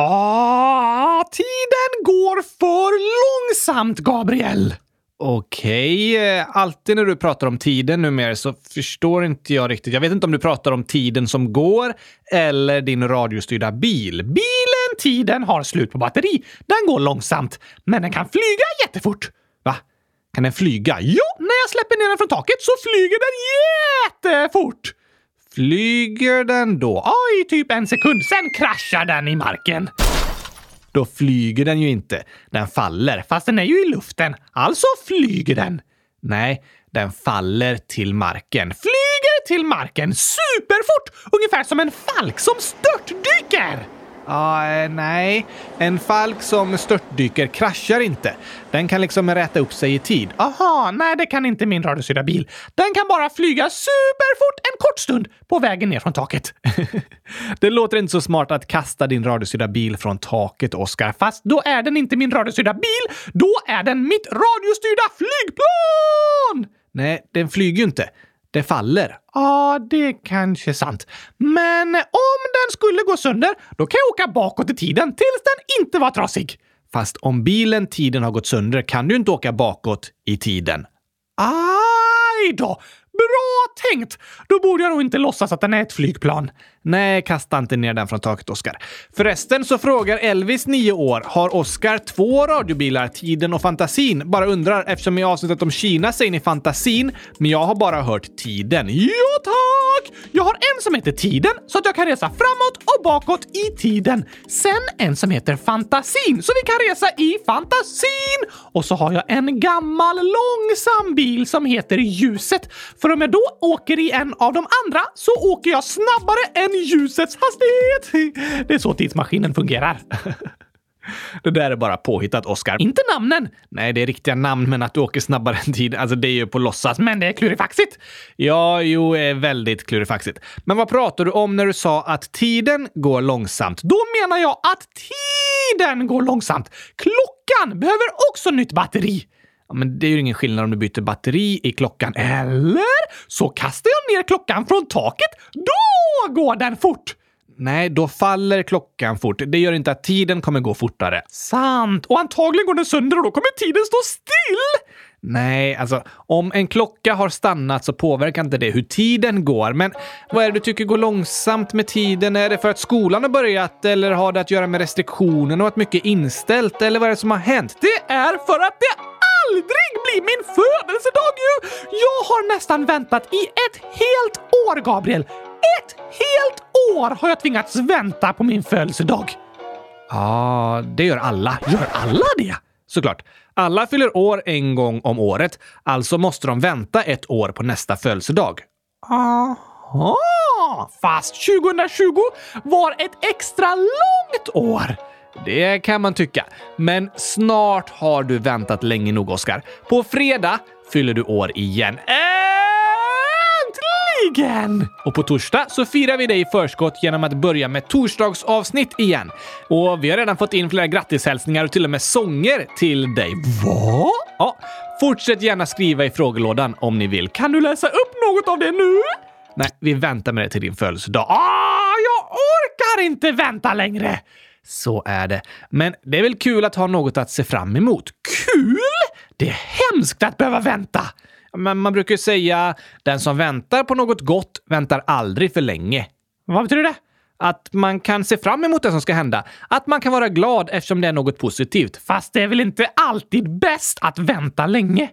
Ah, tiden går för långsamt, Gabriel. Okej, okay. alltid när du pratar om tiden numera så förstår inte jag riktigt. Jag vet inte om du pratar om tiden som går eller din radiostyrda bil. Bilen, tiden, har slut på batteri. Den går långsamt, men den kan flyga jättefort. Va? Kan den flyga? Jo, när jag släpper ner den från taket så flyger den jättefort! Flyger den då? Ja, i typ en sekund. Sen kraschar den i marken. Då flyger den ju inte. Den faller. Fast den är ju i luften. Alltså flyger den. Nej, den faller till marken. Flyger till marken superfort! Ungefär som en falk som störtdyker! Uh, nej. En falk som störtdyker kraschar inte. Den kan liksom räta upp sig i tid. Aha, nej det kan inte min radiostyrda bil. Den kan bara flyga superfort en kort stund på vägen ner från taket. det låter inte så smart att kasta din radiostyrda bil från taket, Oskar. Fast då är den inte min radiostyrda bil. Då är den mitt radiostyrda flygplan! Nej, den flyger ju inte. Det faller. Ja, det är kanske sant. Men om den skulle gå sönder, då kan jag åka bakåt i tiden tills den inte var trasig. Fast om bilen tiden har gått sönder kan du inte åka bakåt i tiden. Aj då! Bra tänkt! Då borde jag nog inte låtsas att den är ett flygplan. Nej, kasta inte ner den från taket, Oskar. Förresten så frågar Elvis, 9 år, har Oskar två radiobilar, Tiden och Fantasin? Bara undrar, eftersom i avsnittet om Kina säger ni Fantasin, men jag har bara hört Tiden. Ja, tack! Jag har en som heter Tiden, så att jag kan resa framåt och bakåt i tiden. Sen en som heter Fantasin, så vi kan resa i fantasin! Och så har jag en gammal långsam bil som heter Ljuset. För om jag då åker i en av de andra så åker jag snabbare än ljusets hastighet. Det är så tidsmaskinen fungerar. Det där är bara påhittat, Oscar. Inte namnen! Nej, det är riktiga namn, men att du åker snabbare än tid, alltså det är ju på låtsas. Men det är klurifaxigt! Ja, jo, är väldigt klurifaxigt. Men vad pratar du om när du sa att tiden går långsamt? Då menar jag att tiden går långsamt. Klockan behöver också nytt batteri. Ja, men det är ju ingen skillnad om du byter batteri i klockan. Eller så kastar jag ner klockan från taket. Då går den fort! Nej, då faller klockan fort. Det gör inte att tiden kommer gå fortare. Sant! Och antagligen går den sönder och då kommer tiden stå still! Nej, alltså om en klocka har stannat så påverkar inte det hur tiden går. Men vad är det du tycker går långsamt med tiden? Är det för att skolan har börjat eller har det att göra med restriktionerna och att mycket är inställt? Eller vad är det som har hänt? Det är för att det aldrig bli min födelsedag ju! Jag har nästan väntat i ett helt år, Gabriel. Ett helt år har jag tvingats vänta på min födelsedag. Ja, det gör alla. Gör alla det? Såklart. Alla fyller år en gång om året, alltså måste de vänta ett år på nästa födelsedag. Aha! Fast 2020 var ett extra långt år. Det kan man tycka. Men snart har du väntat länge nog, Oskar. På fredag fyller du år igen. Äntligen! Och på torsdag så firar vi dig i förskott genom att börja med torsdagsavsnitt igen. Och vi har redan fått in flera grattishälsningar och till och med sånger till dig. Va? Ja, fortsätt gärna skriva i frågelådan om ni vill. Kan du läsa upp något av det nu? Nej, vi väntar med det till din födelsedag. Ah, jag orkar inte vänta längre! Så är det. Men det är väl kul att ha något att se fram emot? Kul? Det är hemskt att behöva vänta! Men man brukar ju säga den som väntar på något gott väntar aldrig för länge. Vad betyder det? Att man kan se fram emot det som ska hända. Att man kan vara glad eftersom det är något positivt. Fast det är väl inte alltid bäst att vänta länge?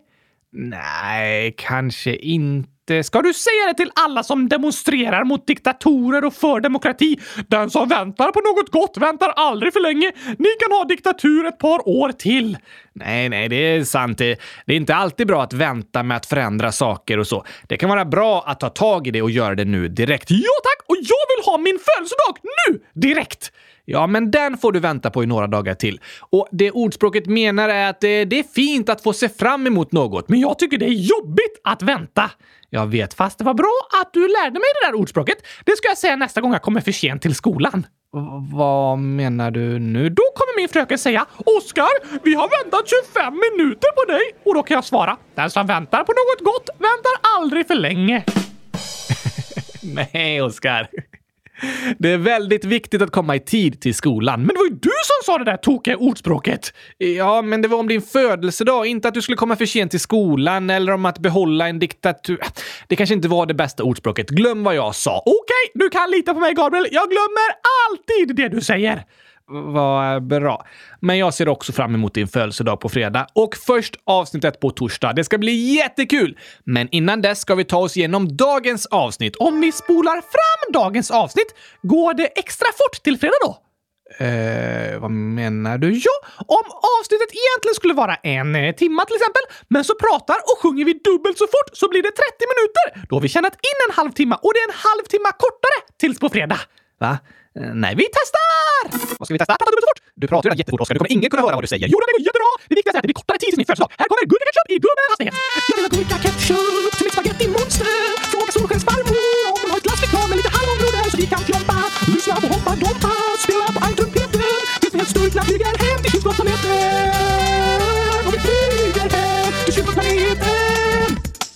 Nej, kanske inte Eh, ska du säga det till alla som demonstrerar mot diktatorer och för demokrati? Den som väntar på något gott väntar aldrig för länge. Ni kan ha diktatur ett par år till. Nej, nej, det är sant. Det, det är inte alltid bra att vänta med att förändra saker och så. Det kan vara bra att ta tag i det och göra det nu direkt. Ja tack! Och jag vill ha min födelsedag nu! Direkt! Ja, men den får du vänta på i några dagar till. Och det ordspråket menar är att det, det är fint att få se fram emot något, men jag tycker det är jobbigt att vänta. Jag vet, fast det var bra att du lärde mig det där ordspråket. Det ska jag säga nästa gång jag kommer för sent till skolan. V vad menar du nu? Då kommer min fröken säga Oskar, vi har väntat 25 minuter på dig! Och då kan jag svara Den som väntar på något gott väntar aldrig för länge. Nej, Oskar. Det är väldigt viktigt att komma i tid till skolan. Men det var ju du som sa det där tokiga ordspråket! Ja, men det var om din födelsedag, inte att du skulle komma för sent till skolan eller om att behålla en diktatur. Det kanske inte var det bästa ordspråket. Glöm vad jag sa. Okej, du kan lita på mig Gabriel. Jag glömmer alltid det du säger. Vad bra. Men jag ser också fram emot din födelsedag på fredag. Och först avsnittet på torsdag. Det ska bli jättekul! Men innan dess ska vi ta oss igenom dagens avsnitt. Om vi spolar fram dagens avsnitt, går det extra fort till fredag då? Eh, vad menar du? Ja, om avsnittet egentligen skulle vara en eh, timma till exempel, men så pratar och sjunger vi dubbelt så fort så blir det 30 minuter. Då har vi tjänat in en halvtimme och det är en halvtimme kortare tills på fredag. Va? Eh, nej, vi testar! Vad ska vi testa? Prata dubbelt så fort! Du pratar redan jättefort, Oskar. Nu kommer ingen kunna höra vad du säger. Jo, det går jättebra! Det viktigaste är att det blir kortare tid till min födelsedag. Här kommer gurkaketchup i gubbehastighet. Jag vill ha gurka ketchup till mitt spagettimonster. Fråga Solskensfarmor om hon har ett glasflygplan med lite hallongrodor så vi kan fjompa. Lyssna på Hoppa Dompa, spela på ankrumpeten tills vi helt sturkna flyger hem till kylskåpsplaneten. Och vi flyger hem till kylskåpsplaneten.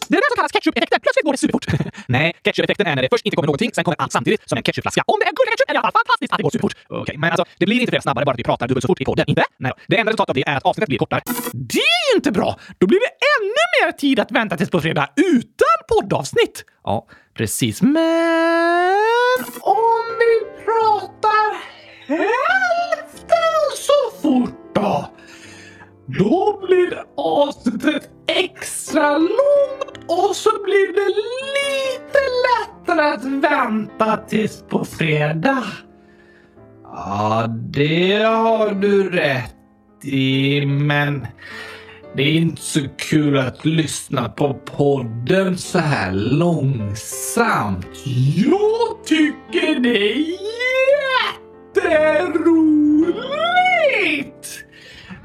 Det är det som kallas ketchup-effekten. Går det superfort. Nej, ketchup-effekten är när det först inte kommer någonting, sen kommer allt samtidigt som en ketchupflaska. Om det är gurkaketchup är det i alla fall fantastiskt att det går superfort. Okej, okay, men alltså, det blir inte fler snabbare bara att vi pratar dubbelt så fort i podden. Inte? Nej, det enda resultatet av det är att avsnittet blir kortare. Det är ju inte bra! Då blir det ännu mer tid att vänta tills på fredag utan poddavsnitt. Ja, precis. Men om vi pratar hälften så fort då? Då blir avsnittet extra långt och så blir det lite lättare att vänta tills på fredag. Ja, det har du rätt i, men det är inte så kul att lyssna på podden så här långsamt. Jag tycker det är jätteroligt!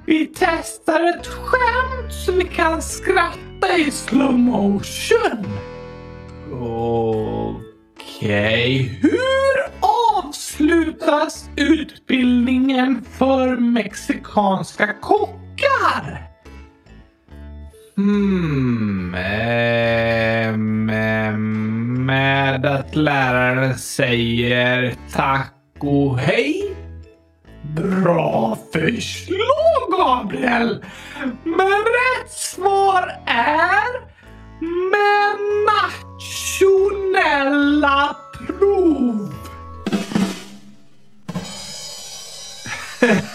Vi testar ett skämt så vi kan skratta i slow motion. Okej. Okay. Hur avslutas utbildningen för mexikanska kockar? Hmm, eh, med, med att läraren säger tack och hej? Bra förslag, Gabriel! Men rätt svar är med nationella prov.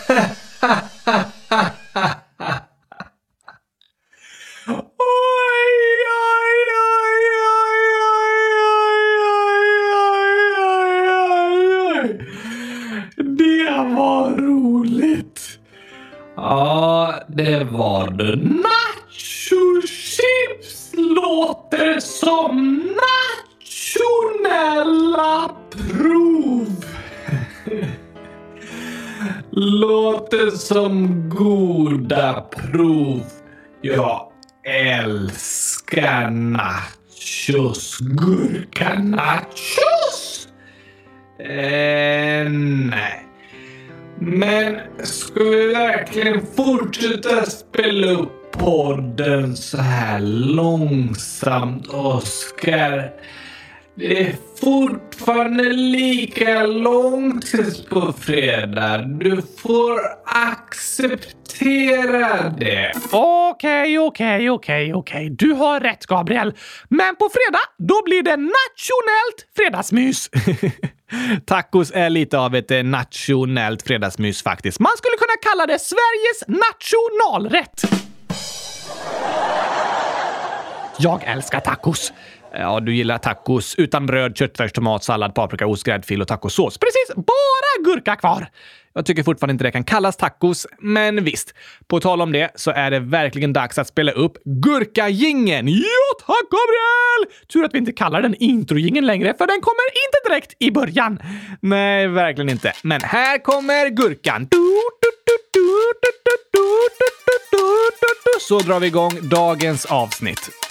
spela upp podden så här långsamt, Oskar? Det är fortfarande lika långt tills på fredag. Du får acceptera det. Okej, okej, okej, okej. Du har rätt, Gabriel. Men på fredag, då blir det nationellt fredagsmys. Tacos är lite av ett eh, nationellt fredagsmys faktiskt. Man skulle kunna kalla det Sveriges nationalrätt. Jag älskar tacos. Ja, du gillar tacos utan bröd, köttfärs, tomat, sallad, paprika, ost, gräddfil och tacosås. Precis! Bara gurka kvar! Jag tycker fortfarande inte det kan kallas tacos, men visst. På tal om det så är det verkligen dags att spela upp Gurkagingen. Ja tack Gabriel! Tur att vi inte kallar den introgingen längre, för den kommer inte direkt i början. Nej, verkligen inte. Men här kommer gurkan. Så drar vi igång dagens avsnitt.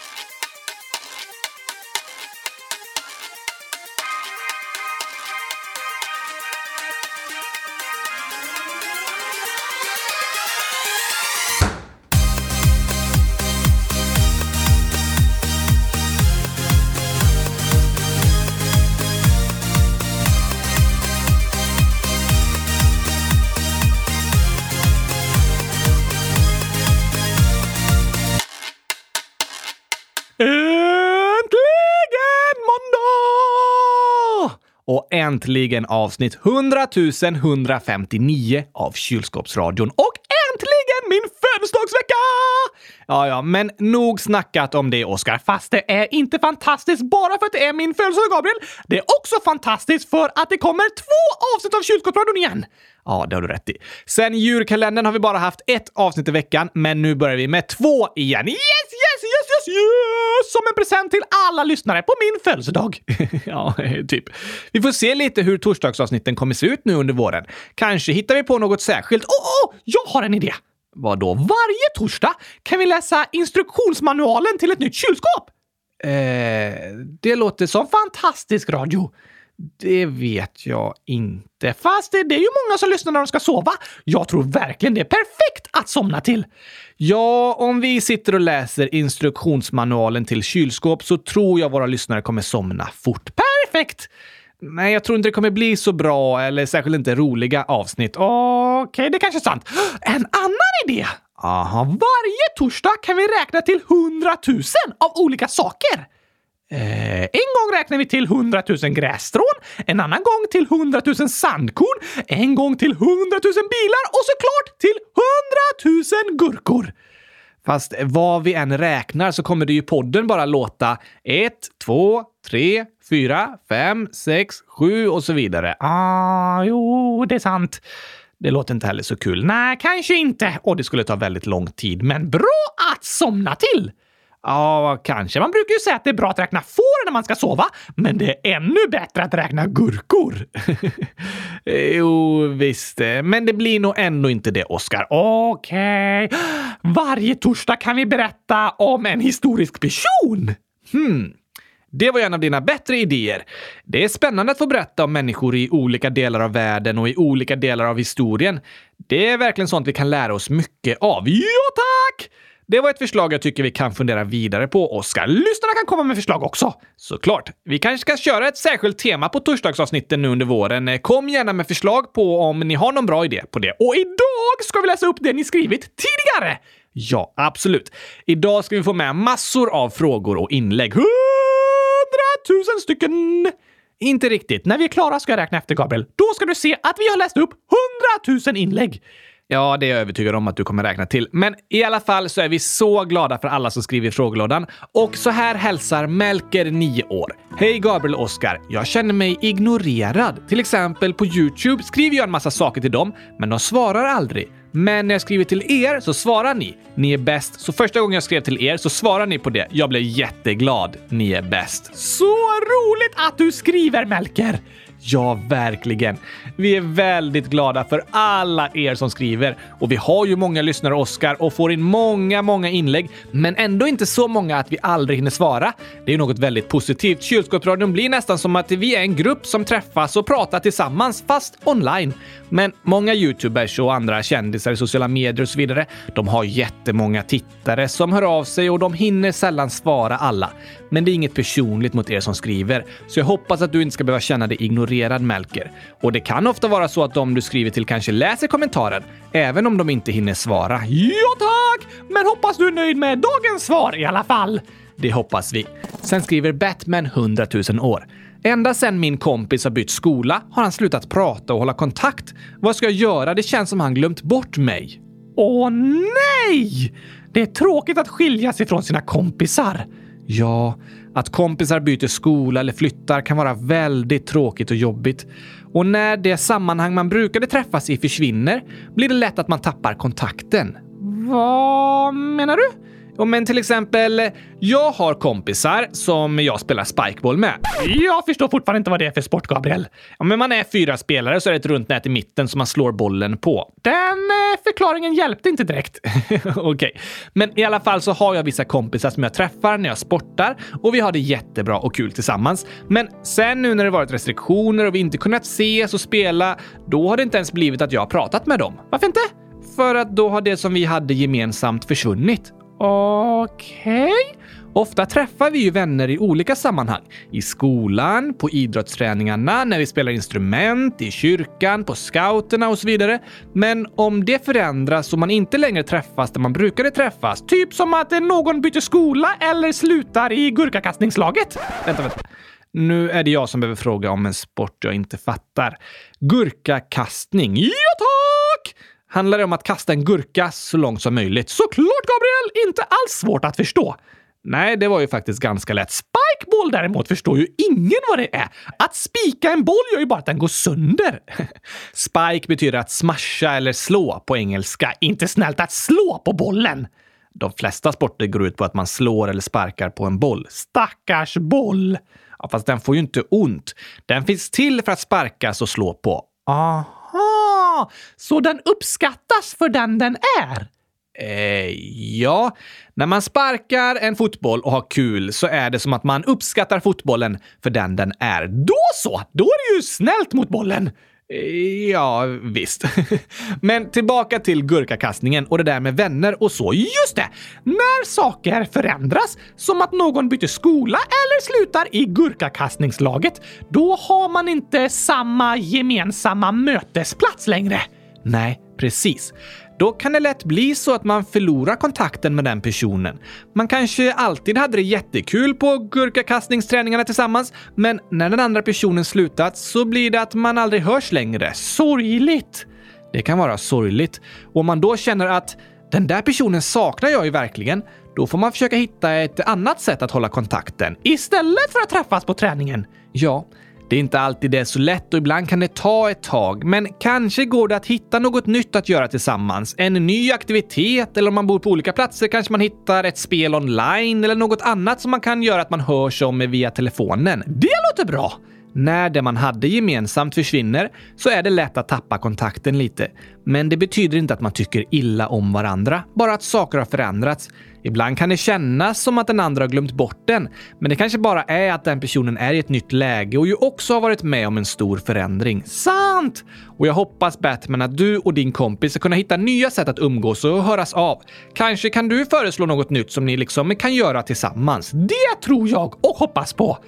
Äntligen avsnitt 100 159 av Kylskåpsradion. Och Äntligen min födelsedagsvecka! Ja, ja, men nog snackat om det, Oskar. Fast det är inte fantastiskt bara för att det är min födelsedag, Gabriel. Det är också fantastiskt för att det kommer två avsnitt av Kylskåpsradion igen. Ja, det har du rätt i. Sen julkalendern har vi bara haft ett avsnitt i veckan, men nu börjar vi med två igen. Yes, yes! Som en present till alla lyssnare på min födelsedag. ja, typ. Vi får se lite hur torsdagsavsnitten kommer se ut nu under våren. Kanske hittar vi på något särskilt. Åh, oh, oh, jag har en idé! Vadå? Varje torsdag kan vi läsa instruktionsmanualen till ett nytt kylskåp. Eh, det låter som fantastisk radio. Det vet jag inte. Fast det är ju många som lyssnar när de ska sova. Jag tror verkligen det är perfekt att somna till. Ja, om vi sitter och läser instruktionsmanualen till kylskåp så tror jag våra lyssnare kommer somna fort. Perfekt! Nej, jag tror inte det kommer bli så bra eller särskilt inte roliga avsnitt. Okej, okay, det kanske är sant. En annan idé! Aha. Varje torsdag kan vi räkna till hundratusen av olika saker. Eh, en gång räknar vi till 100 000 grässtrån, en annan gång till 100 000 sandkorn, en gång till 100 000 bilar och såklart till 100 000 gurkor. Fast vad vi än räknar så kommer det ju podden bara låta 1, 2, 3, 4, 5, 6, 7 och så vidare. Ah, jo, det är sant. Det låter inte heller så kul. Nej, kanske inte. Och det skulle ta väldigt lång tid, men bra att somna till! Ja, kanske. Man brukar ju säga att det är bra att räkna får när man ska sova, men det är ännu bättre att räkna gurkor. jo, visst. Men det blir nog ändå inte det, Oskar. Okej. Okay. Varje torsdag kan vi berätta om en historisk person. Hmm. Det var en av dina bättre idéer. Det är spännande att få berätta om människor i olika delar av världen och i olika delar av historien. Det är verkligen sånt vi kan lära oss mycket av. Ja, tack! Det var ett förslag jag tycker vi kan fundera vidare på, Oskar. Lyssnarna kan komma med förslag också. Såklart. Vi kanske ska köra ett särskilt tema på torsdagsavsnitten nu under våren. Eh, kom gärna med förslag på om ni har någon bra idé på det. Och idag ska vi läsa upp det ni skrivit tidigare! Ja, absolut. Idag ska vi få med massor av frågor och inlägg. Hundratusen stycken! Inte riktigt. När vi är klara ska jag räkna efter, Gabriel. Då ska du se att vi har läst upp hundratusen inlägg. Ja, det är jag övertygad om att du kommer räkna till. Men i alla fall så är vi så glada för alla som skriver i frågelådan. Och så här hälsar Melker, 9 år. Hej Gabriel och Oskar. Jag känner mig ignorerad. Till exempel på Youtube skriver jag en massa saker till dem, men de svarar aldrig. Men när jag skriver till er så svarar ni. Ni är bäst. Så första gången jag skrev till er så svarar ni på det. Jag blev jätteglad. Ni är bäst. Så roligt att du skriver, Melker! Ja, verkligen. Vi är väldigt glada för alla er som skriver. Och vi har ju många lyssnare, Oskar, och får in många, många inlägg, men ändå inte så många att vi aldrig hinner svara. Det är något väldigt positivt. Kylskåpsradion blir nästan som att vi är en grupp som träffas och pratar tillsammans, fast online. Men många youtubers och andra kändisar i sociala medier och så vidare, de har jättemånga tittare som hör av sig och de hinner sällan svara alla. Men det är inget personligt mot er som skriver, så jag hoppas att du inte ska behöva känna dig ignorerad, Melker. Och det kan ofta vara så att de du skriver till kanske läser kommentaren, även om de inte hinner svara. Ja tack! Men hoppas du är nöjd med dagens svar i alla fall. Det hoppas vi. Sen skriver Batman 100 000 år. Ända sedan min kompis har bytt skola har han slutat prata och hålla kontakt. Vad ska jag göra? Det känns som han glömt bort mig. Åh nej! Det är tråkigt att skiljas ifrån sina kompisar. Ja, att kompisar byter skola eller flyttar kan vara väldigt tråkigt och jobbigt. Och när det sammanhang man brukade träffas i försvinner blir det lätt att man tappar kontakten. Vad menar du? Men till exempel, jag har kompisar som jag spelar spikeball med. Jag förstår fortfarande inte vad det är för sport, Gabriel. Ja, men man är fyra spelare så är det ett runt nät i mitten som man slår bollen på. Den eh, förklaringen hjälpte inte direkt. Okej, okay. men i alla fall så har jag vissa kompisar som jag träffar när jag sportar och vi har det jättebra och kul tillsammans. Men sen nu när det varit restriktioner och vi inte kunnat ses och spela, då har det inte ens blivit att jag har pratat med dem. Varför inte? För att då har det som vi hade gemensamt försvunnit. Okej. Okay. Ofta träffar vi ju vänner i olika sammanhang. I skolan, på idrottsträningarna, när vi spelar instrument, i kyrkan, på scouterna och så vidare. Men om det förändras och man inte längre träffas där man brukade träffas, typ som att någon byter skola eller slutar i gurkakastningslaget. Vänta, vänta. Nu är det jag som behöver fråga om en sport jag inte fattar. Gurkakastning. Ja, tack! Handlar det om att kasta en gurka så långt som möjligt? Såklart, Gabriel! Inte alls svårt att förstå. Nej, det var ju faktiskt ganska lätt. Spikeball däremot förstår ju ingen vad det är. Att spika en boll gör ju bara att den går sönder. Spike betyder att smasha eller slå på engelska. Inte snällt att slå på bollen. De flesta sporter går ut på att man slår eller sparkar på en boll. Stackars boll! Ja, fast den får ju inte ont. Den finns till för att sparkas och slå på. Aha! Så den uppskattas för den den är? Eh, ja, när man sparkar en fotboll och har kul så är det som att man uppskattar fotbollen för den den är. Då så! Då är det ju snällt mot bollen. Eh, ja, visst. Men tillbaka till gurkakastningen och det där med vänner och så. Just det! När saker förändras, som att någon byter skola eller slutar i gurkakastningslaget, då har man inte samma gemensamma mötesplats längre. Nej, precis. Då kan det lätt bli så att man förlorar kontakten med den personen. Man kanske alltid hade det jättekul på gurkakastningsträningarna tillsammans, men när den andra personen slutat så blir det att man aldrig hörs längre. Sorgligt! Det kan vara sorgligt. Och om man då känner att den där personen saknar jag ju verkligen, då får man försöka hitta ett annat sätt att hålla kontakten. Istället för att träffas på träningen? Ja, det är inte alltid det är så lätt och ibland kan det ta ett tag, men kanske går det att hitta något nytt att göra tillsammans. En ny aktivitet eller om man bor på olika platser kanske man hittar ett spel online eller något annat som man kan göra att man hörs om via telefonen. Det låter bra! När det man hade gemensamt försvinner så är det lätt att tappa kontakten lite. Men det betyder inte att man tycker illa om varandra, bara att saker har förändrats. Ibland kan det kännas som att den andra har glömt bort den, men det kanske bara är att den personen är i ett nytt läge och ju också har varit med om en stor förändring. Sant! Och jag hoppas Batman att du och din kompis ska kunna hitta nya sätt att umgås och höras av. Kanske kan du föreslå något nytt som ni liksom kan göra tillsammans. Det tror jag och hoppas på!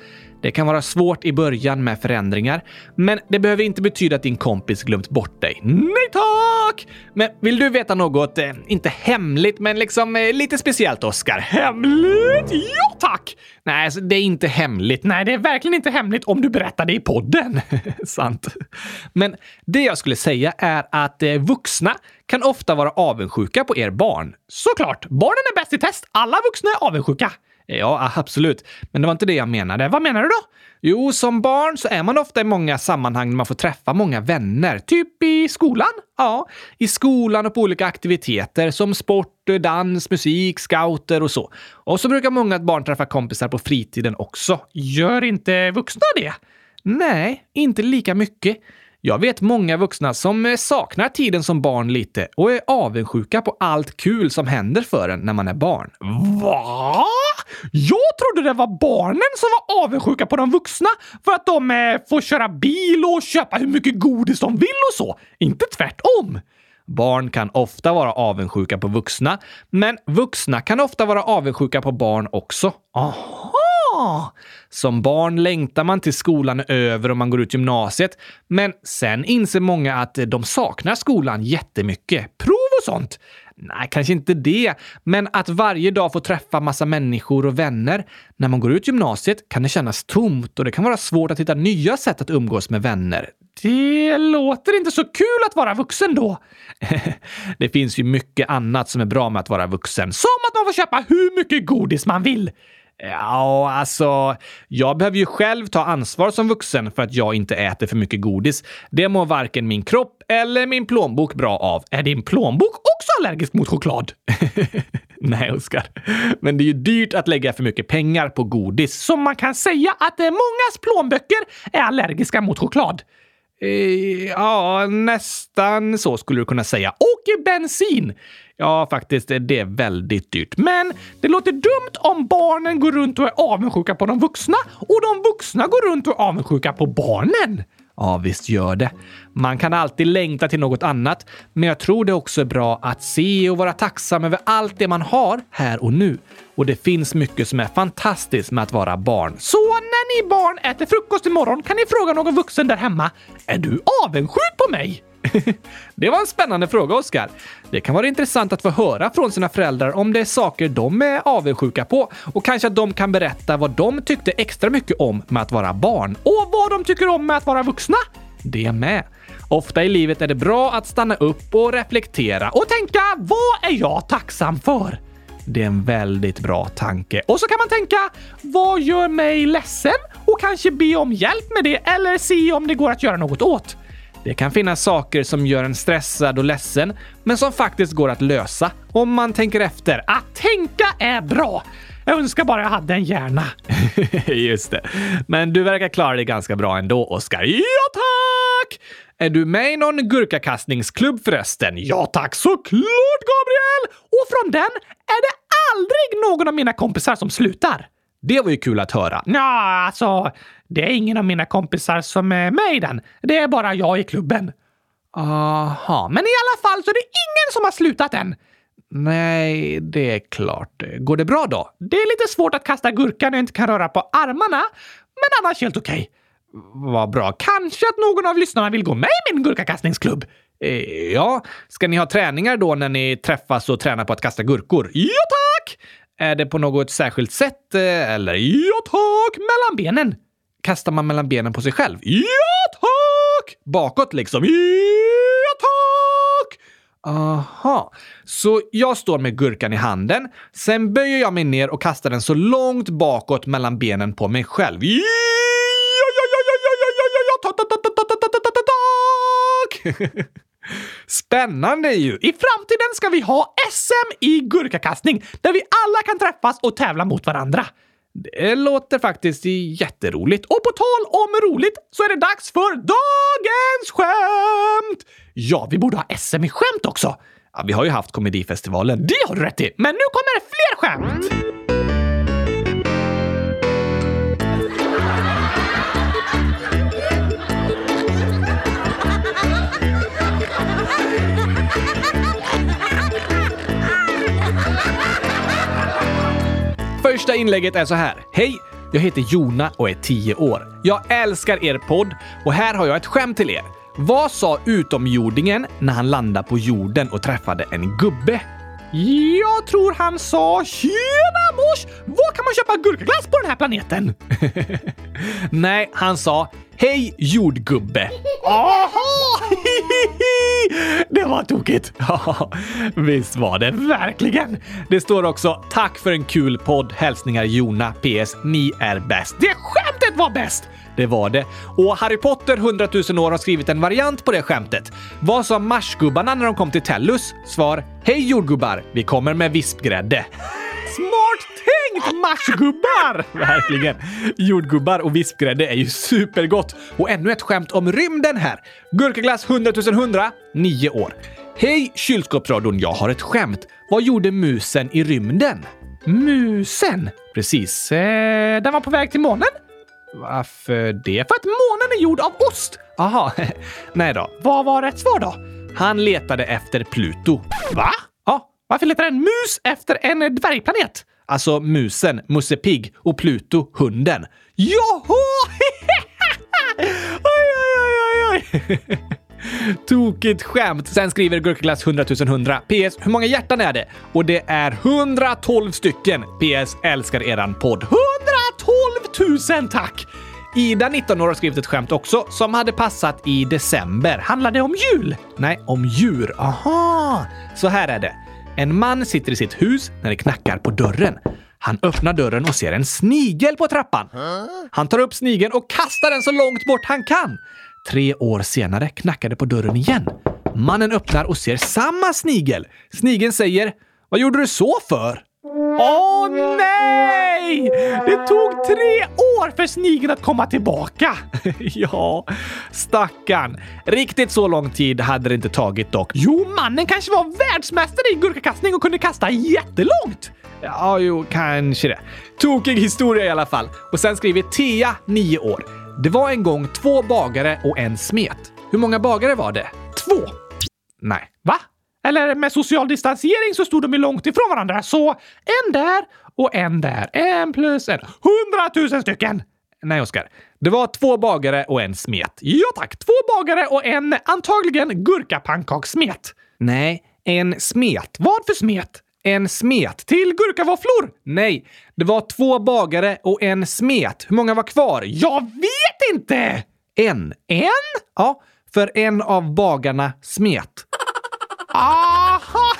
Det kan vara svårt i början med förändringar, men det behöver inte betyda att din kompis glömt bort dig. Nej tack! Men vill du veta något, eh, inte hemligt, men liksom eh, lite speciellt, Oscar? Hemligt? Ja tack! Nej, alltså, det är inte hemligt. Nej, det är verkligen inte hemligt om du berättar det i podden. Sant. Men det jag skulle säga är att eh, vuxna kan ofta vara avundsjuka på er barn. Såklart! Barnen är bäst i test. Alla vuxna är avundsjuka. Ja, absolut. Men det var inte det jag menade. Vad menar du då? Jo, som barn så är man ofta i många sammanhang när man får träffa många vänner. Typ i skolan? Ja, i skolan och på olika aktiviteter som sport, dans, musik, scouter och så. Och så brukar många barn träffa kompisar på fritiden också. Gör inte vuxna det? Nej, inte lika mycket. Jag vet många vuxna som eh, saknar tiden som barn lite och är avundsjuka på allt kul som händer för en när man är barn. Va? Jag trodde det var barnen som var avundsjuka på de vuxna för att de eh, får köra bil och köpa hur mycket godis de vill och så. Inte tvärtom. Barn kan ofta vara avundsjuka på vuxna, men vuxna kan ofta vara avundsjuka på barn också. Aha! Som barn längtar man till skolan är över och man går ut gymnasiet. Men sen inser många att de saknar skolan jättemycket. Prov och sånt? Nej, kanske inte det. Men att varje dag få träffa massa människor och vänner. När man går ut gymnasiet kan det kännas tomt och det kan vara svårt att hitta nya sätt att umgås med vänner. Det låter inte så kul att vara vuxen då. det finns ju mycket annat som är bra med att vara vuxen. Som att man får köpa hur mycket godis man vill. Ja, alltså, jag behöver ju själv ta ansvar som vuxen för att jag inte äter för mycket godis. Det mår varken min kropp eller min plånbok bra av. Är din plånbok också allergisk mot choklad? Nej, Oskar. Men det är ju dyrt att lägga för mycket pengar på godis. Så man kan säga att mångas plånböcker är allergiska mot choklad. Eh, ja, nästan så skulle du kunna säga. Och bensin! Ja, faktiskt, det är väldigt dyrt. Men det låter dumt om barnen går runt och är avundsjuka på de vuxna och de vuxna går runt och är avundsjuka på barnen. Ja, visst gör det. Man kan alltid längta till något annat, men jag tror det också är bra att se och vara tacksam över allt det man har här och nu. Och det finns mycket som är fantastiskt med att vara barn. Så när ni barn äter frukost imorgon kan ni fråga någon vuxen där hemma. Är du avundsjuk på mig? det var en spännande fråga, Oskar. Det kan vara intressant att få höra från sina föräldrar om det är saker de är avundsjuka på och kanske att de kan berätta vad de tyckte extra mycket om med att vara barn. Och vad de tycker om med att vara vuxna. Det med. Ofta i livet är det bra att stanna upp och reflektera och tänka vad är jag tacksam för? Det är en väldigt bra tanke. Och så kan man tänka, vad gör mig ledsen? Och kanske be om hjälp med det eller se om det går att göra något åt. Det kan finnas saker som gör en stressad och ledsen, men som faktiskt går att lösa om man tänker efter. Att tänka är bra! Jag önskar bara jag hade en hjärna. Just det. Men du verkar klara dig ganska bra ändå, Oskar. Ja, tack! Är du med i någon gurkakastningsklubb förresten? Ja tack, såklart Gabriel! Och från den är det aldrig någon av mina kompisar som slutar. Det var ju kul att höra. Ja, alltså, det är ingen av mina kompisar som är med i den. Det är bara jag i klubben. Aha. Men i alla fall så är det ingen som har slutat än. Nej, det är klart. Går det bra då? Det är lite svårt att kasta gurka när jag inte kan röra på armarna, men annars helt okej. Okay. Vad bra. Kanske att någon av lyssnarna vill gå med i min gurkakastningsklubb? Eh, ja, ska ni ha träningar då när ni träffas och tränar på att kasta gurkor? Ja, tack! Är det på något särskilt sätt eh, eller? Ja, tack! Mellan benen. Kastar man mellan benen på sig själv? Ja, tack! Bakåt liksom? Ja, tack! Aha, så jag står med gurkan i handen. Sen böjer jag mig ner och kastar den så långt bakåt mellan benen på mig själv. Ja, ja, ja, ja, ja, ja, ja, ja, tack! Spännande ju! I framtiden ska vi ha SM i gurkakastning där vi alla kan träffas och tävla mot varandra. Det låter faktiskt jätteroligt. Och på tal om roligt så är det dags för dagens skämt! Ja, vi borde ha SM i skämt också. Ja, vi har ju haft komedifestivalen. Det har du rätt i. Men nu kommer det fler skämt! Första inlägget är så här. Hej! Jag heter Jona och är 10 år. Jag älskar er podd och här har jag ett skämt till er. Vad sa utomjordingen när han landade på jorden och träffade en gubbe? Jag tror han sa “Tjena mors! Var kan man köpa gurkaglass på den här planeten?” Nej, han sa “Hej jordgubbe!” Aha! Det var tokigt. Ja, visst var det. Verkligen. Det står också “Tack för en kul podd. Hälsningar Jona. PS. Ni är bäst.” Det skämtet var bäst! Det var det. Och Harry Potter 100 000 år har skrivit en variant på det skämtet. Vad sa marsgubbarna när de kom till Tellus? Svar. Hej jordgubbar! Vi kommer med vispgrädde. Smart tänkt marsgubbar! Verkligen. Jordgubbar och vispgrädde är ju supergott. Och ännu ett skämt om rymden här. Gurkaglass 100 100, 9 år. Hej kylskåpsradion, jag har ett skämt. Vad gjorde musen i rymden? Musen? Precis. Eh, den var på väg till månen? Varför det? För att månen är gjord av ost! Aha, nej då. Vad var rätt svar då? Han letade efter Pluto. Va? Ja. Varför letar en mus efter en dvärgplanet? Alltså musen, Musse Pigg och Pluto, hunden. Joho! oj, oj, oj, oj. Tokigt skämt! Sen skriver Gurkaglass 100 100. PS. Hur många hjärtan är det? Och det är 112 stycken. PS. Älskar eran podd. 112 000 tack! Ida, 19 år, har skrivit ett skämt också som hade passat i december. Handlar det om jul? Nej, om djur. Aha! Så här är det. En man sitter i sitt hus när det knackar på dörren. Han öppnar dörren och ser en snigel på trappan. Han tar upp snigeln och kastar den så långt bort han kan. Tre år senare knackar det på dörren igen. Mannen öppnar och ser samma snigel. Snigeln säger “Vad gjorde du så för?” Åh oh, nej! Det tog tre år för snigeln att komma tillbaka. ja, stackarn. Riktigt så lång tid hade det inte tagit dock. Jo, mannen kanske var världsmästare i gurkakastning och kunde kasta jättelångt. Ja, jo, kanske det. Tokig historia i alla fall. Och sen skriver Tia, 9 år. Det var en gång två bagare och en smet. Hur många bagare var det? Två. Nej. Eller med social distansering så stod de ju långt ifrån varandra, så en där och en där. En plus en. Hundratusen stycken! Nej, Oskar. Det var två bagare och en smet. Ja tack, två bagare och en antagligen gurkapannkakssmet. Nej, en smet. Vad för smet? En smet. Till gurkavåfflor? Nej, det var två bagare och en smet. Hur många var kvar? Jag vet inte! En. En? Ja, för en av bagarna smet. Aha!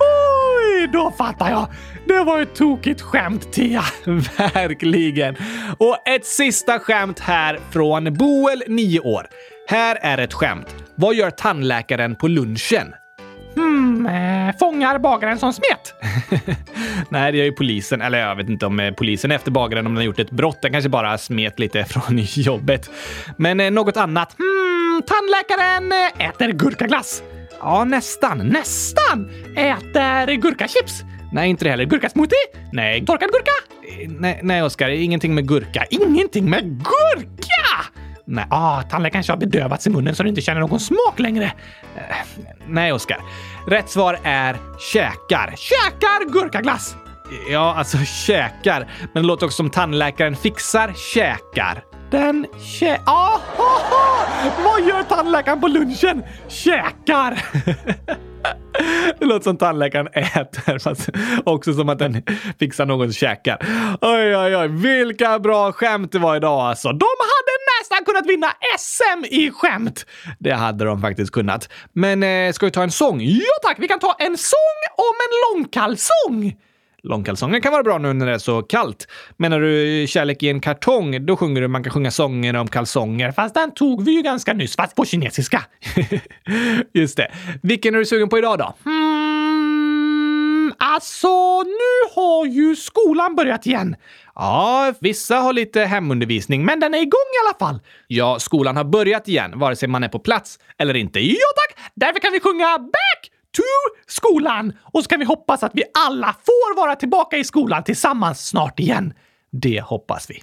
Oj, då fattar jag. Det var ett tokigt skämt, Tia. Verkligen. Och ett sista skämt här från Boel, 9 år. Här är ett skämt. Vad gör tandläkaren på lunchen? Hmm, eh, fångar bagaren som smet? Nej, det gör ju polisen. Eller jag vet inte om eh, polisen är efter bagaren om den har gjort ett brott. Den kanske bara smet lite från jobbet. Men eh, något annat? Hmm, tandläkaren äter gurkaglass. Ja, nästan. Nästan! Äter gurkachips. Nej, inte det heller. Gurkasmoothie? Nej. Torkad gurka? Nej, nej Oskar. Ingenting med gurka. Ingenting med gurka! Nej. Ah, tandläkaren kanske har bedövats i munnen så du inte känner någon smak längre. Eh, Nej, Oskar. Rätt svar är käkar. Käkar gurkaglass! Ja, alltså käkar. Men det låter också som tandläkaren fixar käkar. Den kä... Ah, Vad gör tandläkaren på lunchen? Käkar! Det låter som tandläkaren äter, fast också som att den fixar någons käkar. Oj, oj, oj. Vilka bra skämt det var idag alltså. De hade nästan kunnat vinna SM i skämt! Det hade de faktiskt kunnat. Men eh, ska vi ta en sång? Ja tack, vi kan ta en sång om en långkalsong! Långkalsonger kan vara bra nu när det är så kallt. Menar du kärlek i en kartong, då sjunger du man kan sjunga sånger om kalsonger. Fast den tog vi ju ganska nyss, fast på kinesiska. Just det. Vilken är du sugen på idag då? Hmm, alltså, nu har ju skolan börjat igen. Ja, vissa har lite hemundervisning, Men den är igång i alla fall. ja, skolan har börjat igen, vare sig man är på plats eller inte. Ja tack! Därför kan vi sjunga Back to skolan! Och så kan vi hoppas att vi alla får vara tillbaka i skolan tillsammans snart igen. Det hoppas vi.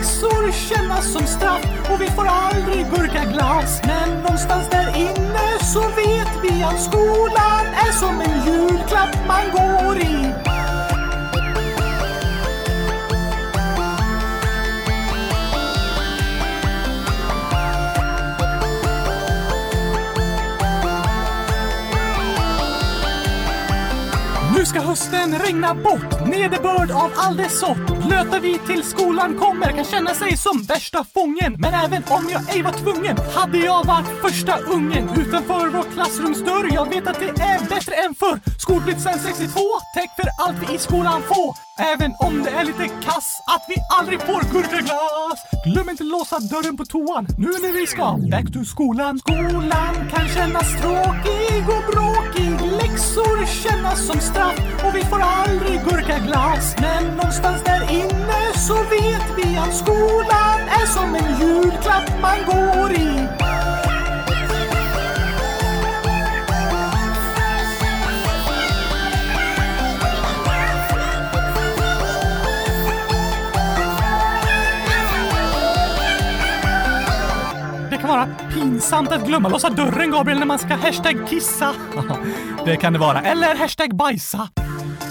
Läxor kännas som straff och vi får aldrig burka glas. Men någonstans där inne så vet vi att skolan är som en julklapp man går i Nu ska hösten regna bort, nederbörd av all dess sort. Blöta vi till skolan kommer kan känna sig som värsta fången. Men även om jag ej var tvungen hade jag varit första ungen utanför vår klassrumsdörr. Jag vet att det är bättre än förr. Skolplikt sen 62, täck för allt vi i skolan får. Även om det är lite kass att vi aldrig får gurkaglass. Glöm inte låsa dörren på toan nu när vi ska back to skolan. Skolan kan kännas tråkig och bråkig. Läxor kännas som straff och vi får aldrig gurkaglass. Men någonstans där inne så vet vi att skolan är som en julklapp man går i. Det kan vara pinsamt att glömma låsa dörren, Gabriel, när man ska hashtag kissa. Det kan det vara. Eller hashtag bajsa.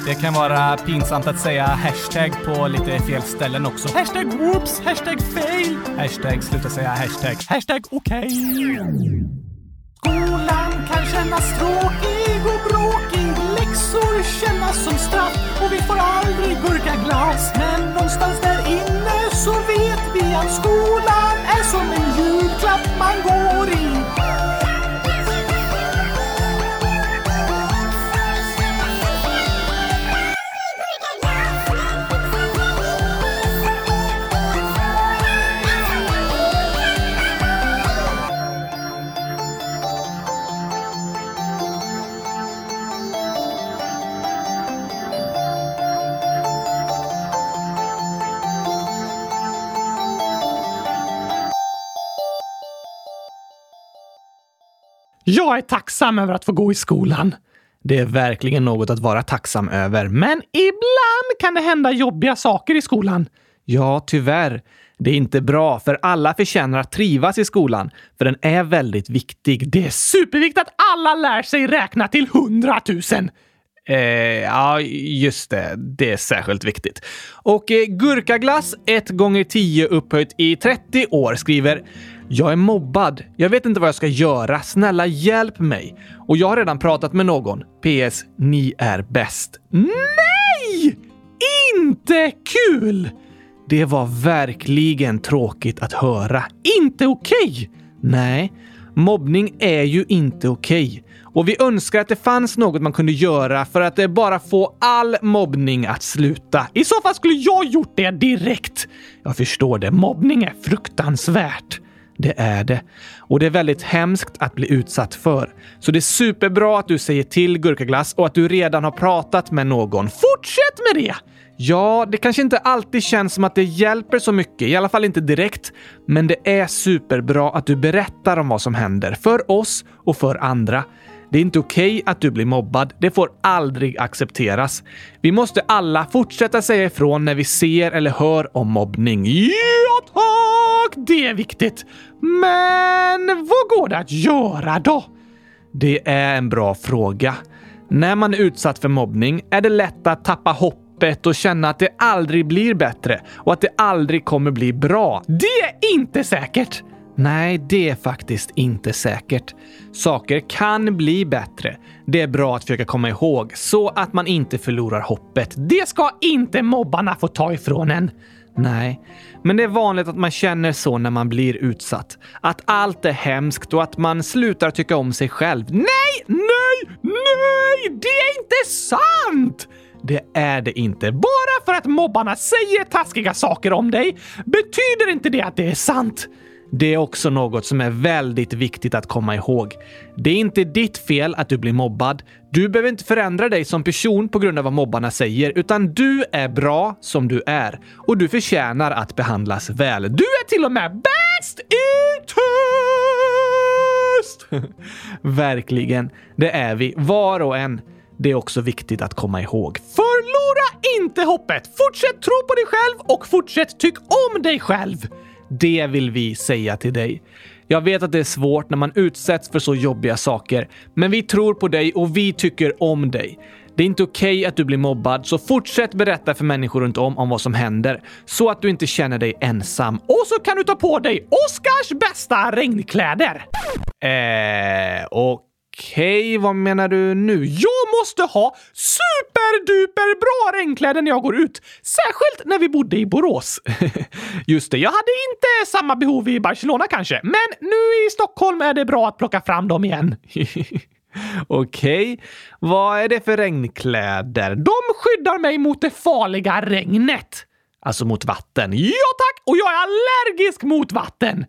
Det kan vara pinsamt att säga hashtag på lite fel ställen också. Hashtag whoops, hashtag fail, Hashtag sluta säga hashtag. hashtag okej. Skolan kan kännas tråkig och bråkig. Läxor kännas som straff och vi får aldrig gurkaglass. Men någonstans där inne så vet vi att skolan är som en julklapp man går i. Jag är tacksam över att få gå i skolan. Det är verkligen något att vara tacksam över. Men ibland kan det hända jobbiga saker i skolan. Ja, tyvärr. Det är inte bra, för alla förtjänar att trivas i skolan, för den är väldigt viktig. Det är superviktigt att alla lär sig räkna till hundratusen. Eh, ja, just det. Det är särskilt viktigt. Och eh, Gurkaglass 1 gånger 10 upphöjt i 30 år skriver jag är mobbad. Jag vet inte vad jag ska göra. Snälla hjälp mig. Och jag har redan pratat med någon. PS. Ni är bäst. Nej! Inte kul! Det var verkligen tråkigt att höra. Inte okej! Okay. Nej, mobbning är ju inte okej. Okay. Och vi önskar att det fanns något man kunde göra för att eh, bara få all mobbning att sluta. I så fall skulle jag gjort det direkt. Jag förstår det. Mobbning är fruktansvärt. Det är det. Och det är väldigt hemskt att bli utsatt för. Så det är superbra att du säger till Gurkaglass och att du redan har pratat med någon. Fortsätt med det! Ja, det kanske inte alltid känns som att det hjälper så mycket, i alla fall inte direkt. Men det är superbra att du berättar om vad som händer, för oss och för andra. Det är inte okej okay att du blir mobbad. Det får aldrig accepteras. Vi måste alla fortsätta säga ifrån när vi ser eller hör om mobbning. Ja, tack! Det är viktigt. Men vad går det att göra då? Det är en bra fråga. När man är utsatt för mobbning är det lätt att tappa hoppet och känna att det aldrig blir bättre och att det aldrig kommer bli bra. Det är inte säkert! Nej, det är faktiskt inte säkert. Saker kan bli bättre. Det är bra att försöka komma ihåg så att man inte förlorar hoppet. Det ska inte mobbarna få ta ifrån en. Nej, men det är vanligt att man känner så när man blir utsatt. Att allt är hemskt och att man slutar tycka om sig själv. Nej, nej, nej! Det är inte sant! Det är det inte. Bara för att mobbarna säger taskiga saker om dig betyder inte det att det är sant. Det är också något som är väldigt viktigt att komma ihåg. Det är inte ditt fel att du blir mobbad. Du behöver inte förändra dig som person på grund av vad mobbarna säger, utan du är bra som du är. Och du förtjänar att behandlas väl. Du är till och med bäst i test! Verkligen. Det är vi, var och en. Det är också viktigt att komma ihåg. Förlora inte hoppet! Fortsätt tro på dig själv och fortsätt tyck om dig själv! Det vill vi säga till dig. Jag vet att det är svårt när man utsätts för så jobbiga saker, men vi tror på dig och vi tycker om dig. Det är inte okej okay att du blir mobbad, så fortsätt berätta för människor runt om om vad som händer så att du inte känner dig ensam. Och så kan du ta på dig Oscars bästa regnkläder! Eh, och Okej, okay, vad menar du nu? Jag måste ha superduper bra regnkläder när jag går ut. Särskilt när vi bodde i Borås. Just det, jag hade inte samma behov i Barcelona kanske, men nu i Stockholm är det bra att plocka fram dem igen. Okej, okay. vad är det för regnkläder? De skyddar mig mot det farliga regnet. Alltså mot vatten? Ja tack! Och jag är allergisk mot vatten.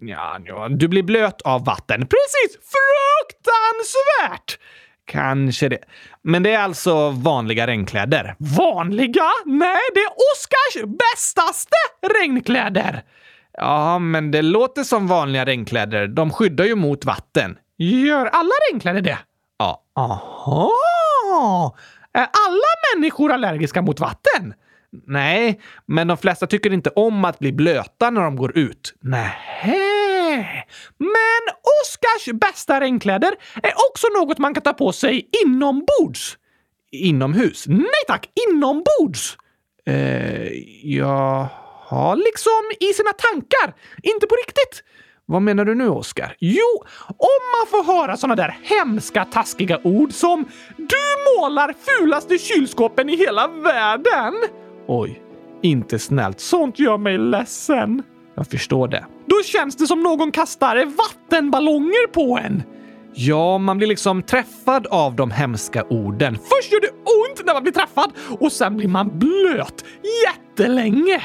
Ja, ja, du blir blöt av vatten. Precis! Fruktansvärt! Kanske det. Men det är alltså vanliga regnkläder? Vanliga? Nej, det är Oscars bästaste regnkläder! Ja, men det låter som vanliga regnkläder. De skyddar ju mot vatten. Gör alla regnkläder det? Ja. Aha! Är alla människor allergiska mot vatten? Nej, men de flesta tycker inte om att bli blöta när de går ut. Nej. Men Oscars bästa regnkläder är också något man kan ta på sig inombords. Inomhus? Nej tack, inombords! Eh, jaha? Liksom i sina tankar, inte på riktigt. Vad menar du nu, Oskar? Jo, om man får höra såna där hemska, taskiga ord som “Du målar fulaste kylskåpen i hela världen”. Oj, inte snällt. Sånt gör mig ledsen. Jag förstår det. Då känns det som någon kastar vattenballonger på en. Ja, man blir liksom träffad av de hemska orden. Först gör det ont när man blir träffad och sen blir man blöt jättelänge.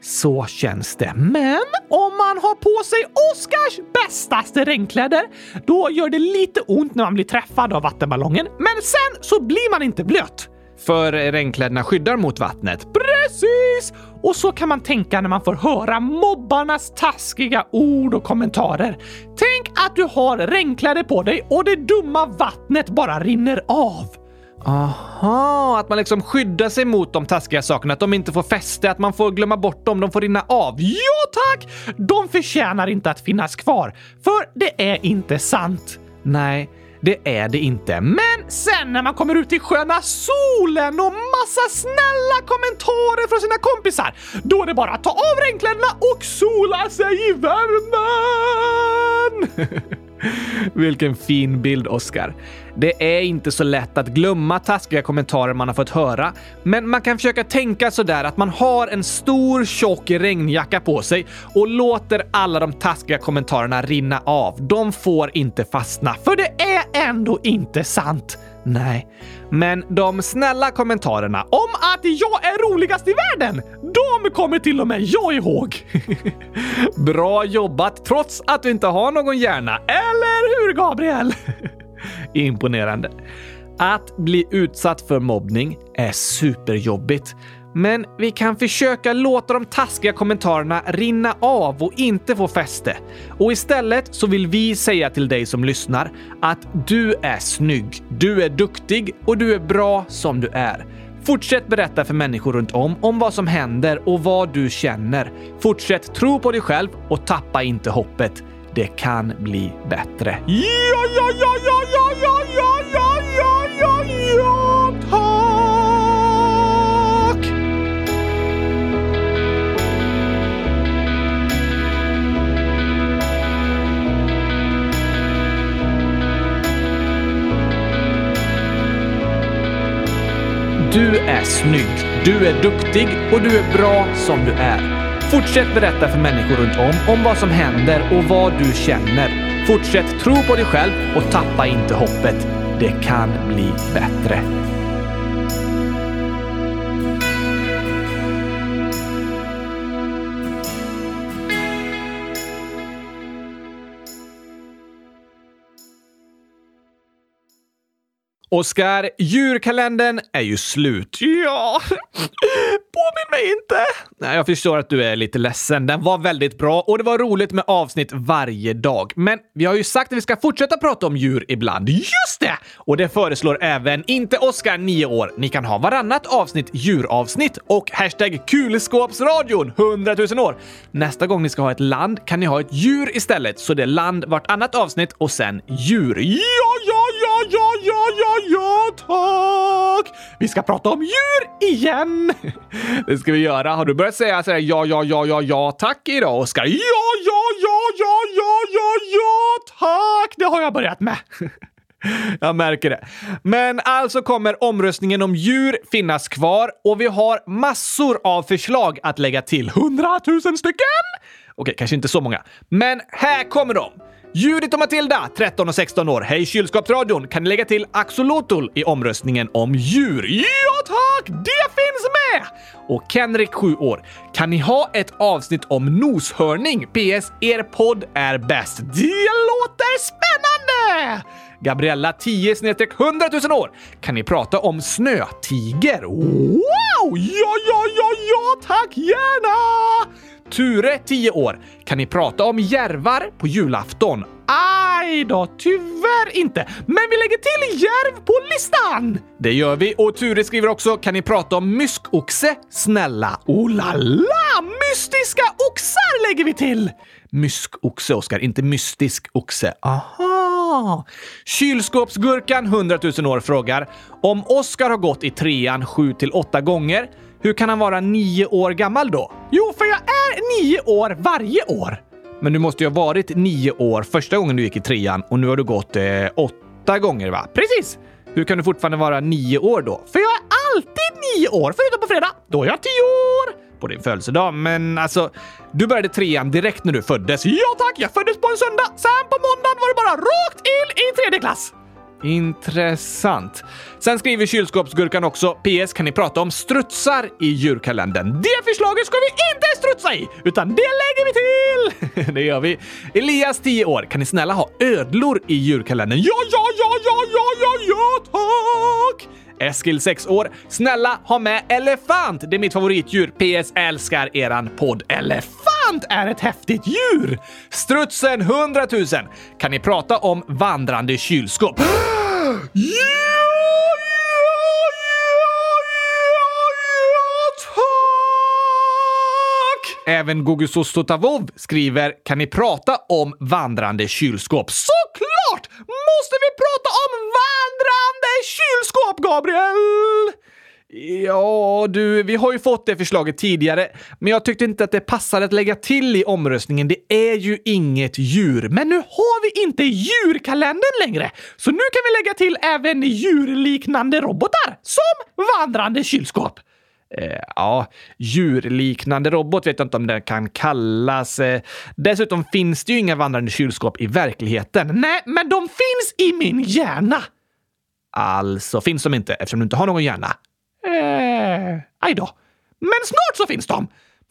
Så känns det. Men om man har på sig Oscars bästaste regnkläder, då gör det lite ont när man blir träffad av vattenballongen. Men sen så blir man inte blöt. För regnkläderna skyddar mot vattnet. Precis! Och så kan man tänka när man får höra mobbarnas taskiga ord och kommentarer. Tänk att du har regnkläder på dig och det dumma vattnet bara rinner av. Aha, att man liksom skyddar sig mot de taskiga sakerna, att de inte får fäste, att man får glömma bort dem, de får rinna av. Ja tack! De förtjänar inte att finnas kvar, för det är inte sant. Nej, det är det inte. Men sen när man kommer ut i sköna solen och massa snälla kommentarer från sina kompisar, då är det bara att ta av regnkläderna och sola sig i värmen! Vilken fin bild, Oscar. Det är inte så lätt att glömma taskiga kommentarer man har fått höra, men man kan försöka tänka sådär att man har en stor tjock regnjacka på sig och låter alla de taskiga kommentarerna rinna av. De får inte fastna, för det är ändå inte sant. Nej, men de snälla kommentarerna om att jag är roligast i världen, de kommer till och med jag ihåg. Bra jobbat trots att du inte har någon hjärna, eller hur Gabriel? Imponerande. Att bli utsatt för mobbning är superjobbigt. Men vi kan försöka låta de taskiga kommentarerna rinna av och inte få fäste. Och istället så vill vi säga till dig som lyssnar att du är snygg, du är duktig och du är bra som du är. Fortsätt berätta för människor runt om om vad som händer och vad du känner. Fortsätt tro på dig själv och tappa inte hoppet. Det kan bli bättre. Ja, ja, ja, ja, ja, ja, ja, ja, ja, ja, ja, tack! Du är snygg, du är duktig och du är bra som du är. Fortsätt berätta för människor runt om om vad som händer och vad du känner. Fortsätt tro på dig själv och tappa inte hoppet. Det kan bli bättre. Oskar, djurkalendern är ju slut. Ja, påminn mig inte. Nej, jag förstår att du är lite ledsen. Den var väldigt bra och det var roligt med avsnitt varje dag. Men vi har ju sagt att vi ska fortsätta prata om djur ibland. Just det! Och det föreslår även inte Oskar 9 år. Ni kan ha varannat avsnitt djuravsnitt och hashtag kulskåpsradion 100 000 år. Nästa gång ni ska ha ett land kan ni ha ett djur istället, så det är land vartannat avsnitt och sen djur. Ja, ja, ja, ja, ja, ja, ja, tack! Vi ska prata om djur igen! Det ska vi göra. Har du börjat säga sådär ja, ja, ja, ja, ja, tack idag, Oskar? Ja, ja, ja, ja, ja, ja, ja, tack! Det har jag börjat med. Jag märker det. Men alltså kommer omröstningen om djur finnas kvar och vi har massor av förslag att lägga till. Hundratusen stycken! Okej, kanske inte så många. Men här kommer de! Judith och Matilda, 13 och 16 år. Hej kylskåpsradion! Kan ni lägga till Axolotl i omröstningen om djur? Ja tack! Det finns med! Och Kenrik, 7 år. Kan ni ha ett avsnitt om noshörning? PS. Er podd är bäst. Det låter spännande! Gabriella, 10 100 000 år. Kan ni prata om snötiger? Wow! Ja, ja, ja, ja, tack gärna! Ture, 10 år. Kan ni prata om järvar på julafton? Aj då, tyvärr inte. Men vi lägger till järv på listan! Det gör vi. Och Ture skriver också, kan ni prata om myskoxe? Snälla. Oh la la! Mystiska oxar lägger vi till! Myskoxe, Oskar, inte mystisk oxe. Aha! Kylskåpsgurkan 100 000 år frågar, om Oskar har gått i trean 7 till 8 gånger, hur kan han vara nio år gammal då? Jo, för jag är nio år varje år. men du måste ju ha varit nio år första gången du gick i trean och nu har du gått eh, åtta gånger, va? Precis! Hur kan du fortfarande vara nio år då? För jag är alltid nio år, förutom på fredag. Då är jag tio år! På din födelsedag, men alltså, du började trean direkt när du föddes. Ja tack, jag föddes på en söndag. Sen på måndagen var det bara rakt in i tredje klass. Intressant. Sen skriver kylskåpsgurkan också PS kan ni prata om strutsar i djurkalendern. Det förslaget ska vi inte strutsa i, utan det lägger vi till! det gör vi. Elias 10 år, kan ni snälla ha ödlor i djurkalendern? Ja, ja, ja, ja, ja, ja, ja, tack! Eskil 6 år, snälla ha med elefant! Det är mitt favoritdjur. PS älskar eran podd. Elefant är ett häftigt djur! Strutsen 100 000, kan ni prata om vandrande kylskåp? Även Gogusostotavov skriver “Kan ni prata om vandrande kylskåp?” Såklart måste vi prata om vandrande kylskåp, Gabriel! Ja, du, vi har ju fått det förslaget tidigare, men jag tyckte inte att det passade att lägga till i omröstningen. Det är ju inget djur. Men nu har vi inte djurkalendern längre, så nu kan vi lägga till även djurliknande robotar som vandrande kylskåp. Eh, ja, djurliknande robot vet jag inte om den kan kallas. Eh, dessutom finns det ju inga vandrande kylskåp i verkligheten. Nej, men de finns i min hjärna. Alltså finns de inte eftersom du inte har någon hjärna? Eh, aj då. Men snart så finns de!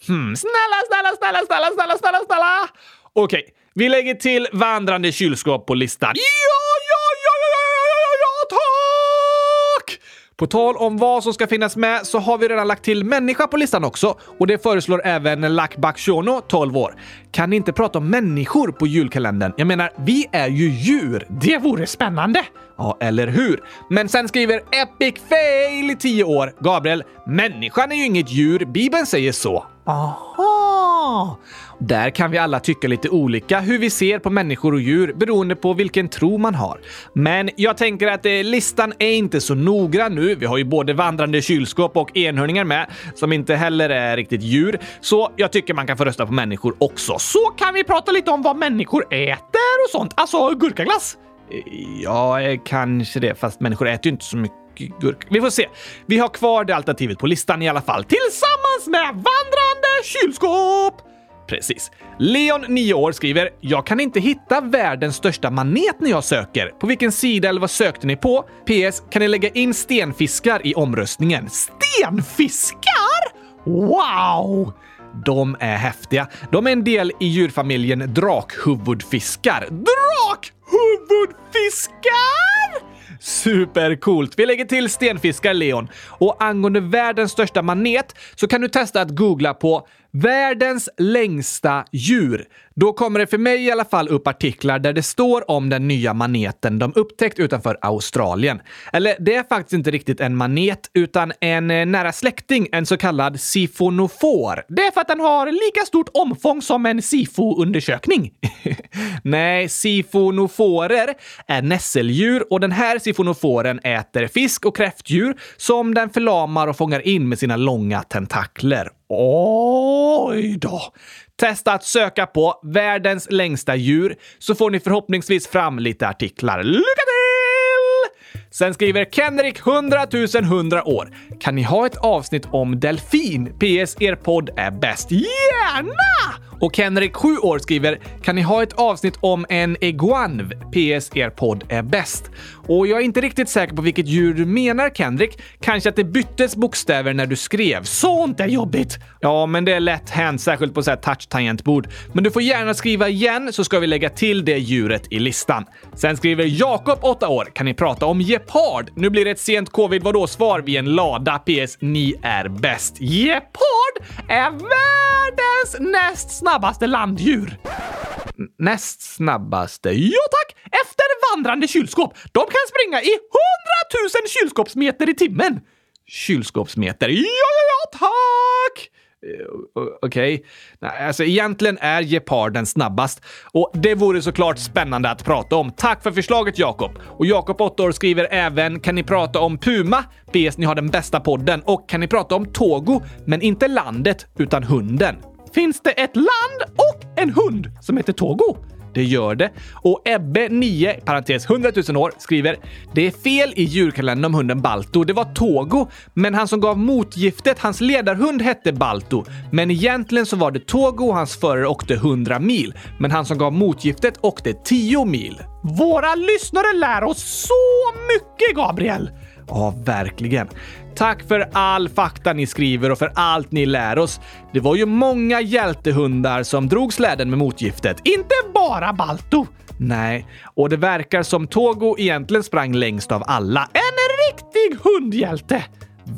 Hmm, snälla, snälla, snälla, snälla, snälla, snälla, snälla! Okej, vi lägger till vandrande kylskåp på listan. Ja, ja, ja, ja, ja, ja, ja, ja, tack! På tal om vad som ska finnas med så har vi redan lagt till människa på listan också och det föreslår även Lakbak Bakshono, 12 år. Kan ni inte prata om människor på julkalendern? Jag menar, vi är ju djur. Det vore spännande! Ja, eller hur? Men sen skriver Epic Fail i 10 år. Gabriel, människan är ju inget djur. Bibeln säger så. Aha! Där kan vi alla tycka lite olika hur vi ser på människor och djur beroende på vilken tro man har. Men jag tänker att eh, listan är inte så noggrann nu. Vi har ju både vandrande kylskåp och enhörningar med, som inte heller är riktigt djur. Så jag tycker man kan få rösta på människor också. Så kan vi prata lite om vad människor äter och sånt. Alltså gurkaglass. Ja, eh, kanske det. Fast människor äter ju inte så mycket gurka. Vi får se. Vi har kvar det alternativet på listan i alla fall. Tillsammans med vandrande kylskåp! Precis. Leon, 9 år, skriver “Jag kan inte hitta världens största manet när jag söker. På vilken sida eller vad sökte ni på? PS. Kan ni lägga in stenfiskar i omröstningen?” Stenfiskar? Wow! De är häftiga. De är en del i djurfamiljen drakhuvudfiskar. Drak! Huvudfiskar! Supercoolt! Vi lägger till stenfiskar, Leon. Och angående världens största manet så kan du testa att googla på “världens längsta djur”. Då kommer det för mig i alla fall upp artiklar där det står om den nya maneten de upptäckt utanför Australien. Eller det är faktiskt inte riktigt en manet utan en eh, nära släkting, en så kallad sifonofor. Det är för att den har lika stort omfång som en SIFO-undersökning. Nej, sifonoforer är nässeldjur och den här sifonoforen äter fisk och kräftdjur som den förlamar och fångar in med sina långa tentakler. Oj då! Testa att söka på världens längsta djur så får ni förhoppningsvis fram lite artiklar. Lycka till! Sen skriver Kenrik 100 100 år. Kan ni ha ett avsnitt om delfin? PS. Er podd är bäst. Gärna! Och Henrik, 7 år, skriver “Kan ni ha ett avsnitt om en iguanv? PS. Er podd är bäst.” Och jag är inte riktigt säker på vilket djur du menar, Kendrick. Kanske att det byttes bokstäver när du skrev. Sånt är jobbigt! Ja, men det är lätt hänt, särskilt på så här touch-tangentbord. Men du får gärna skriva igen så ska vi lägga till det djuret i listan. Sen skriver Jakob, 8 år. Kan ni prata om gepard? Nu blir det ett sent covid vadå-svar vid en lada. PS. Ni är bäst. Gepard är världens näst snabbaste snabbaste landdjur. Näst snabbaste? Ja tack! Efter vandrande kylskåp. De kan springa i 100 000 kylskåpsmeter i timmen. Kylskåpsmeter? Ja, ja, ja, tack! Eh, okej. Okay. Nej, alltså egentligen är geparden snabbast och det vore såklart spännande att prata om. Tack för förslaget Jakob! Och Jakob 8 år skriver även “Kan ni prata om Puma? PS ni har den bästa podden. Och kan ni prata om Togo? Men inte landet, utan hunden finns det ett land och en hund som heter Togo. Det gör det. Och Ebbe, 9, parentes 100 000 år, skriver “Det är fel i djurkalendern om hunden Balto. Det var Togo, men han som gav motgiftet, hans ledarhund hette Balto. Men egentligen så var det Togo och hans förare åkte 100 mil. Men han som gav motgiftet åkte 10 mil. Våra lyssnare lär oss så mycket, Gabriel! Ja, verkligen. Tack för all fakta ni skriver och för allt ni lär oss. Det var ju många hjältehundar som drog släden med motgiftet. Inte bara Balto! Nej, och det verkar som Togo egentligen sprang längst av alla. En riktig hundhjälte!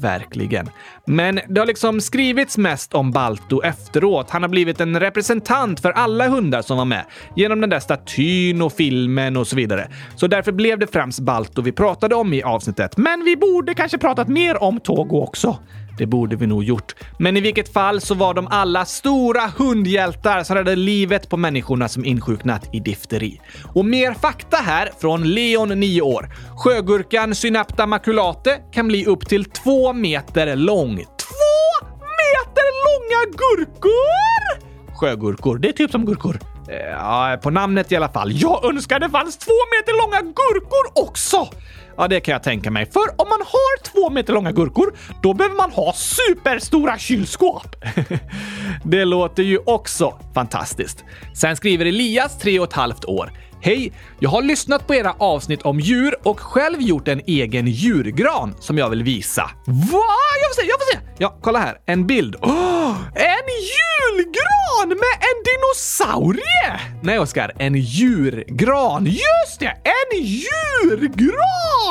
Verkligen. Men det har liksom skrivits mest om Balto efteråt. Han har blivit en representant för alla hundar som var med genom den där statyn och filmen och så vidare. Så därför blev det främst Balto vi pratade om i avsnittet. Men vi borde kanske pratat mer om Togo också. Det borde vi nog gjort. Men i vilket fall så var de alla stora hundhjältar som räddade livet på människorna som insjuknat i difteri. Och mer fakta här från Leon, 9 år. Sjögurkan Synapta maculate kan bli upp till två meter lång. Två meter långa gurkor! Sjögurkor, Det är typ som gurkor. Eh, ja, på namnet i alla fall. Jag önskar det fanns två meter långa gurkor också! Ja, det kan jag tänka mig. För om man har två meter långa gurkor, då behöver man ha superstora kylskåp. Det låter ju också fantastiskt. Sen skriver Elias, tre och ett halvt år. Hej! Jag har lyssnat på era avsnitt om djur och själv gjort en egen djurgran som jag vill visa. Va? Jag får se, jag får se! Ja, kolla här. En bild. Oh, en julgran med en dinosaurie! Nej, Oskar. En djurgran. Just det! En djurgran!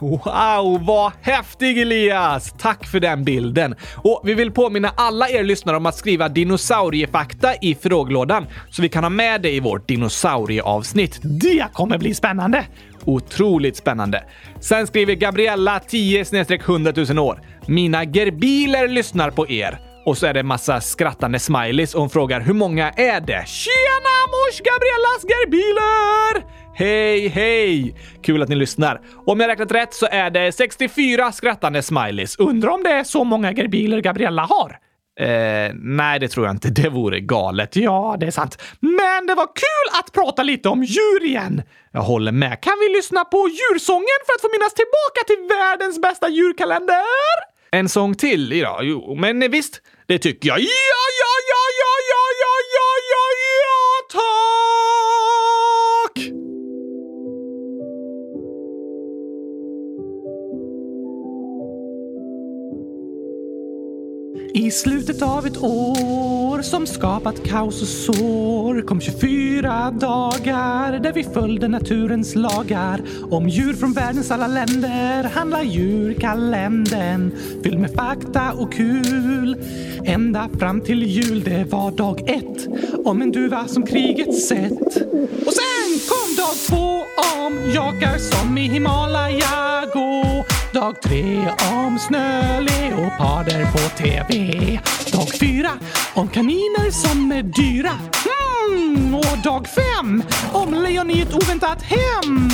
Wow, vad häftig Elias! Tack för den bilden. Och vi vill påminna alla er lyssnare om att skriva dinosauriefakta i frågelådan så vi kan ha med det i vårt dinosaurieavsnitt. Det kommer bli spännande! Otroligt spännande. Sen skriver Gabriella 10 100 000 år. Mina gerbiler lyssnar på er. Och så är det massa skrattande smileys och hon frågar hur många är det? Tjena mors Gabriellas gerbiler! Hej, hej! Kul att ni lyssnar. Om jag räknat rätt så är det 64 skrattande smileys. Undrar om det är så många gerbiler Gabriella har? Eh, nej, det tror jag inte. Det vore galet. Ja, det är sant. Men det var kul att prata lite om djur igen. Jag håller med. Kan vi lyssna på djursången för att få minnas tillbaka till världens bästa djurkalender? En sång till? Ja, jo, men visst. Det tycker jag. Ja, ja, ja, ja, ja, ja, ja, ja, ja, tack! I slutet av ett år som skapat kaos och sår kom 24 dagar där vi följde naturens lagar. Om djur från världens alla länder handlar djurkalendern fylld med fakta och kul. Ända fram till jul, det var dag ett om en duva som kriget sett. Och sen kom dag två om jakar som i Himalaya gå. Dag tre om snöleoparder på TV. Dag fyra om kaniner som är dyra. Mm, och dag fem om lejon i ett oväntat hem.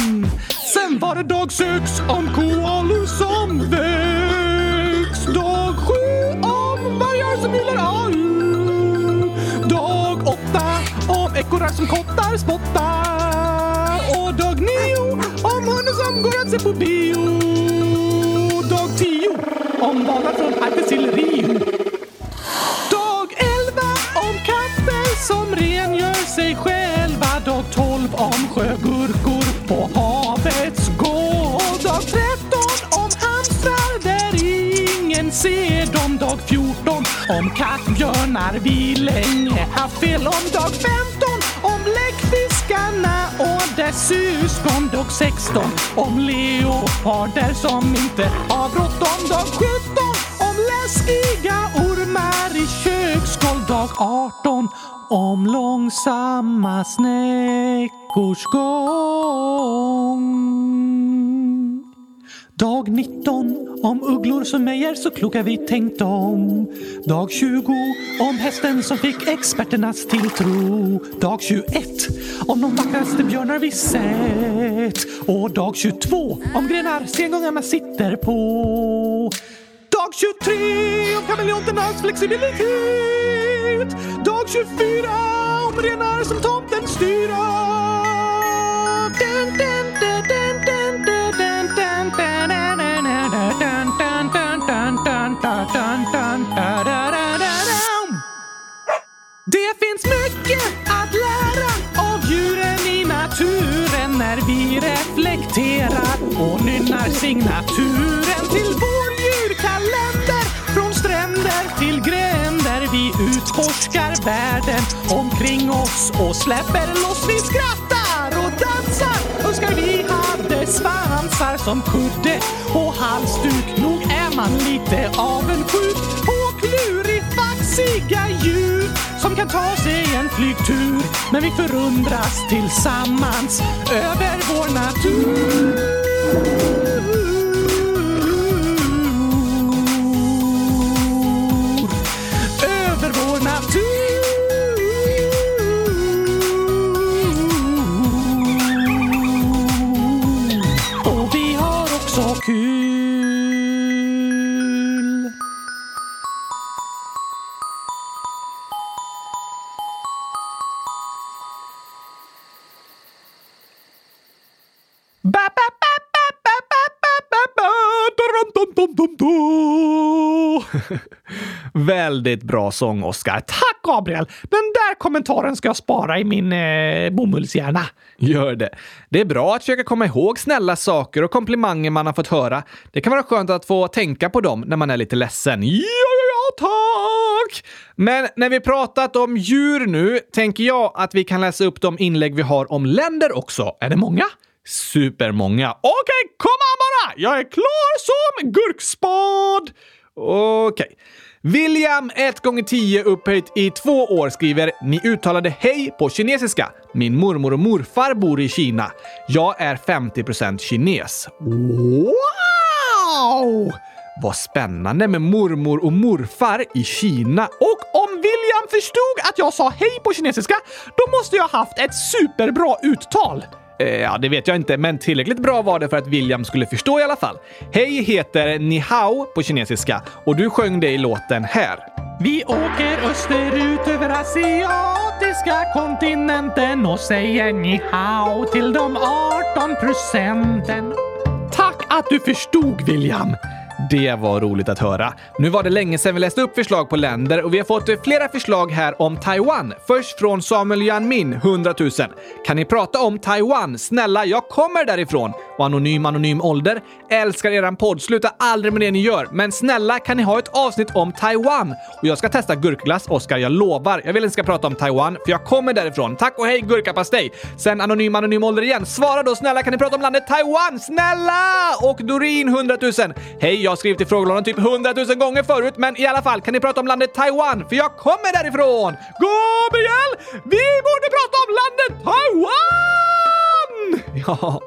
Sen var det dag sex om koalor som väcks. Dag sju om vargar som gillar AU. Dag åtta om ekorrar som kottar spottar. Och dag nio om hundar som går att se på bio. Om valar från Arktis. Dag 11 om katter som rengör sig själva. Dag 12 om sjögurkor på havets gård. Dag 13 om hamstrar där ingen ser dem. Dag 14 om kattbjörnar vi länge haft fel om. Dag 15 och dess syskon. Dag 16 om leoparder som inte har bråttom. Dag 17 om läskiga ormar i köksskål. Dag 18 om långsamma snäckors gång. Dag 19 om ugglor som ej är så kloka vi tänkt om. Dag 20 om hästen som fick experternas tilltro. Dag 21 om de vackraste björnar vi sett. Och dag 22 om grenar sengångarna sitter på. Dag 23 om kameleonternas flexibilitet. Dag 24 om renar som tomten styra. Dun, dun, dun, dun, da, da, da. Det finns mycket att lära av djuren i naturen när vi reflekterar och nynnar signaturen till vår djurkalender. Från stränder till gränder vi utforskar världen omkring oss och släpper loss. Vi skrattar och dansar. Önskar vi hade svansar som kudde och halsduk. Nog är man lite avundsjuk på klurifaxiga djur som kan ta sig en flygtur. Men vi förundras tillsammans över vår natur. Väldigt bra sång, Oscar. Tack Gabriel! Den där kommentaren ska jag spara i min eh, bomullshjärna. Gör det. Det är bra att försöka komma ihåg snälla saker och komplimanger man har fått höra. Det kan vara skönt att få tänka på dem när man är lite ledsen. Ja, ja, ja, tack! Men när vi pratat om djur nu tänker jag att vi kan läsa upp de inlägg vi har om länder också. Är det många? Supermånga. Okej, kom an bara! Jag är klar som gurkspad! Okej. William 1 gånger 10 upphöjt i två år skriver “Ni uttalade hej på kinesiska. Min mormor och morfar bor i Kina. Jag är 50% kines.” Wow! Vad spännande med mormor och morfar i Kina. Och om William förstod att jag sa hej på kinesiska, då måste jag haft ett superbra uttal. Eh, Ja, det vet jag inte, men tillräckligt bra var det för att William skulle förstå i alla fall. Hej heter ni hao på kinesiska och du sjöng det i låten här. Vi åker österut över asiatiska kontinenten och säger ni hao till de 18 procenten. Tack att du förstod, William! Det var roligt att höra. Nu var det länge sedan vi läste upp förslag på länder och vi har fått eh, flera förslag här om Taiwan. Först från Samuel Janmin, 100 000. Kan ni prata om Taiwan? Snälla, jag kommer därifrån. Och anonym, anonym ålder. Älskar eran podd. Sluta aldrig med det ni gör. Men snälla, kan ni ha ett avsnitt om Taiwan? Och jag ska testa gurkglass, Oskar. Jag lovar. Jag vill inte ska prata om Taiwan, för jag kommer därifrån. Tack och hej gurkapastej! Sen anonym, anonym ålder igen. Svara då snälla, kan ni prata om landet Taiwan? Snälla! Och Dorin, 100 000. Hej, jag skrivit i frågelådan typ 100 000 gånger förut, men i alla fall, kan ni prata om landet Taiwan? För jag kommer därifrån! Gabriel! Vi borde prata om landet Taiwan! Ja,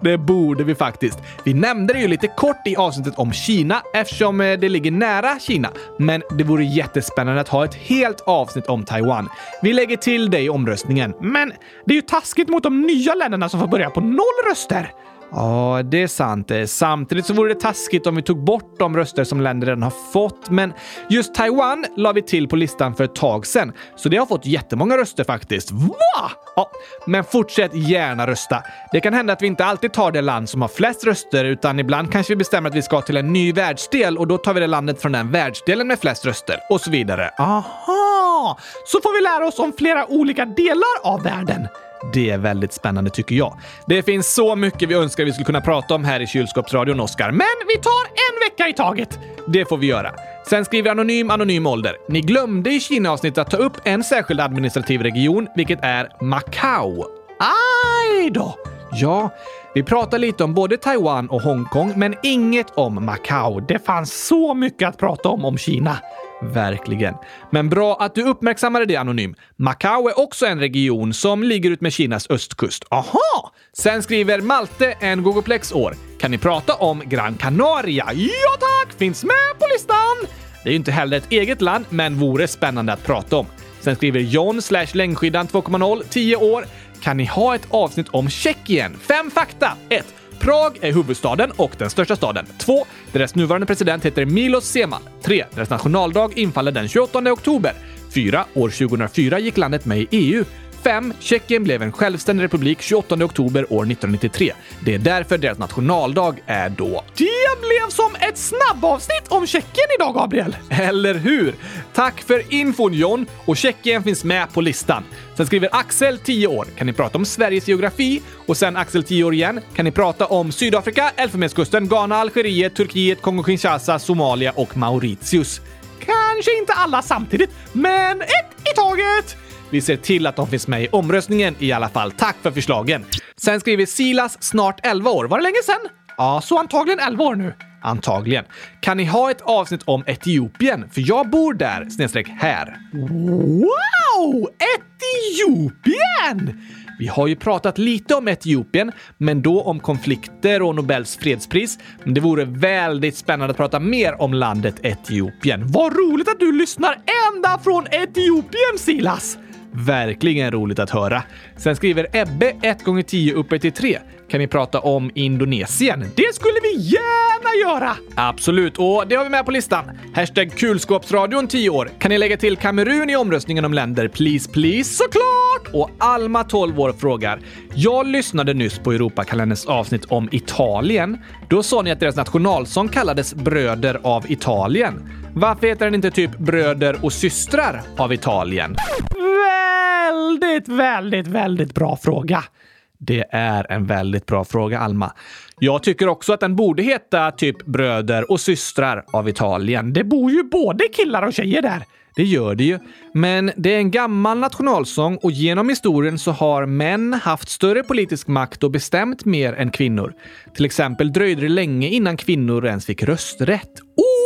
det borde vi faktiskt. Vi nämnde det ju lite kort i avsnittet om Kina eftersom eh, det ligger nära Kina. Men det vore jättespännande att ha ett helt avsnitt om Taiwan. Vi lägger till det i omröstningen. Men det är ju taskigt mot de nya länderna som får börja på noll röster. Ja, det är sant. Eh, samtidigt så vore det taskigt om vi tog bort de röster som länder redan har fått. Men just Taiwan la vi till på listan för ett tag sedan, så det har fått jättemånga röster faktiskt. Va? Ja, men fortsätt gärna rösta. Det kan hända att vi inte alltid tar det land som har flest röster, utan ibland kanske vi bestämmer att vi ska till en ny världsdel och då tar vi det landet från den världsdelen med flest röster och så vidare. Aha! Så får vi lära oss om flera olika delar av världen. Det är väldigt spännande tycker jag. Det finns så mycket vi önskar vi skulle kunna prata om här i kylskåpsradion, Oskar. Men vi tar en vecka i taget. det får vi göra. Sen skriver Anonym Anonym Ålder. Ni glömde i Kina-avsnittet att ta upp en särskild administrativ region, vilket är Macau. Aj då! Ja, vi pratar lite om både Taiwan och Hongkong, men inget om Macau. Det fanns så mycket att prata om om Kina. Verkligen. Men bra att du uppmärksammade det Anonym. Macau är också en region som ligger ut med Kinas östkust. Aha! Sen skriver Malte en Gogoplex år. Kan ni prata om Gran Canaria? Ja tack! Finns med på listan! Det är ju inte heller ett eget land, men vore spännande att prata om. Sen skriver John slash längdskidan 2.0, 10 år. Kan ni ha ett avsnitt om Tjeckien? Fem fakta! 1. Prag är huvudstaden och den största staden. 2. Deras nuvarande president heter Milos Zeman. 3. Deras nationaldag infaller den 28 oktober. 4. År 2004 gick landet med i EU. 5. Tjeckien blev en självständig republik 28 oktober år 1993. Det är därför deras nationaldag är då. Det blev som ett snabbavsnitt om Tjeckien idag, Gabriel. Eller hur? Tack för infon John! Och Tjeckien finns med på listan. Sen skriver Axel, 10 år. Kan ni prata om Sveriges geografi? Och sen Axel, 10 år igen. Kan ni prata om Sydafrika, Elfenbenskusten, Ghana, Algeriet, Turkiet, Kongo-Kinshasa, Somalia och Mauritius? Kanske inte alla samtidigt, men ett i taget! Vi ser till att de finns med i omröstningen i alla fall. Tack för förslagen! Sen skriver Silas, snart 11 år. Var det länge sen? Ja, så antagligen 11 år nu. Antagligen. Kan ni ha ett avsnitt om Etiopien? För jag bor där, snedstreck här. Wow! Etiopien! Vi har ju pratat lite om Etiopien, men då om konflikter och Nobels fredspris. Men det vore väldigt spännande att prata mer om landet Etiopien. Vad roligt att du lyssnar ända från Etiopien, Silas! Verkligen roligt att höra. Sen skriver Ebbe 1 gånger 10 uppe till 3. Kan ni prata om Indonesien? Det skulle vi gärna göra! Absolut, och det har vi med på listan. Hashtag kulskåpsradion 10 år. Kan ni lägga till Kamerun i omröstningen om länder? Please, please? Såklart! Och Alma 12 år frågar. Jag lyssnade nyss på Europakalenderns avsnitt om Italien. Då sa ni att deras nationalsång kallades Bröder av Italien. Varför heter den inte typ Bröder och systrar av Italien? Väldigt, väldigt, väldigt bra fråga. Det är en väldigt bra fråga, Alma. Jag tycker också att den borde heta typ Bröder och systrar av Italien. Det bor ju både killar och tjejer där. Det gör det ju. Men det är en gammal nationalsång och genom historien så har män haft större politisk makt och bestämt mer än kvinnor. Till exempel dröjde det länge innan kvinnor ens fick rösträtt.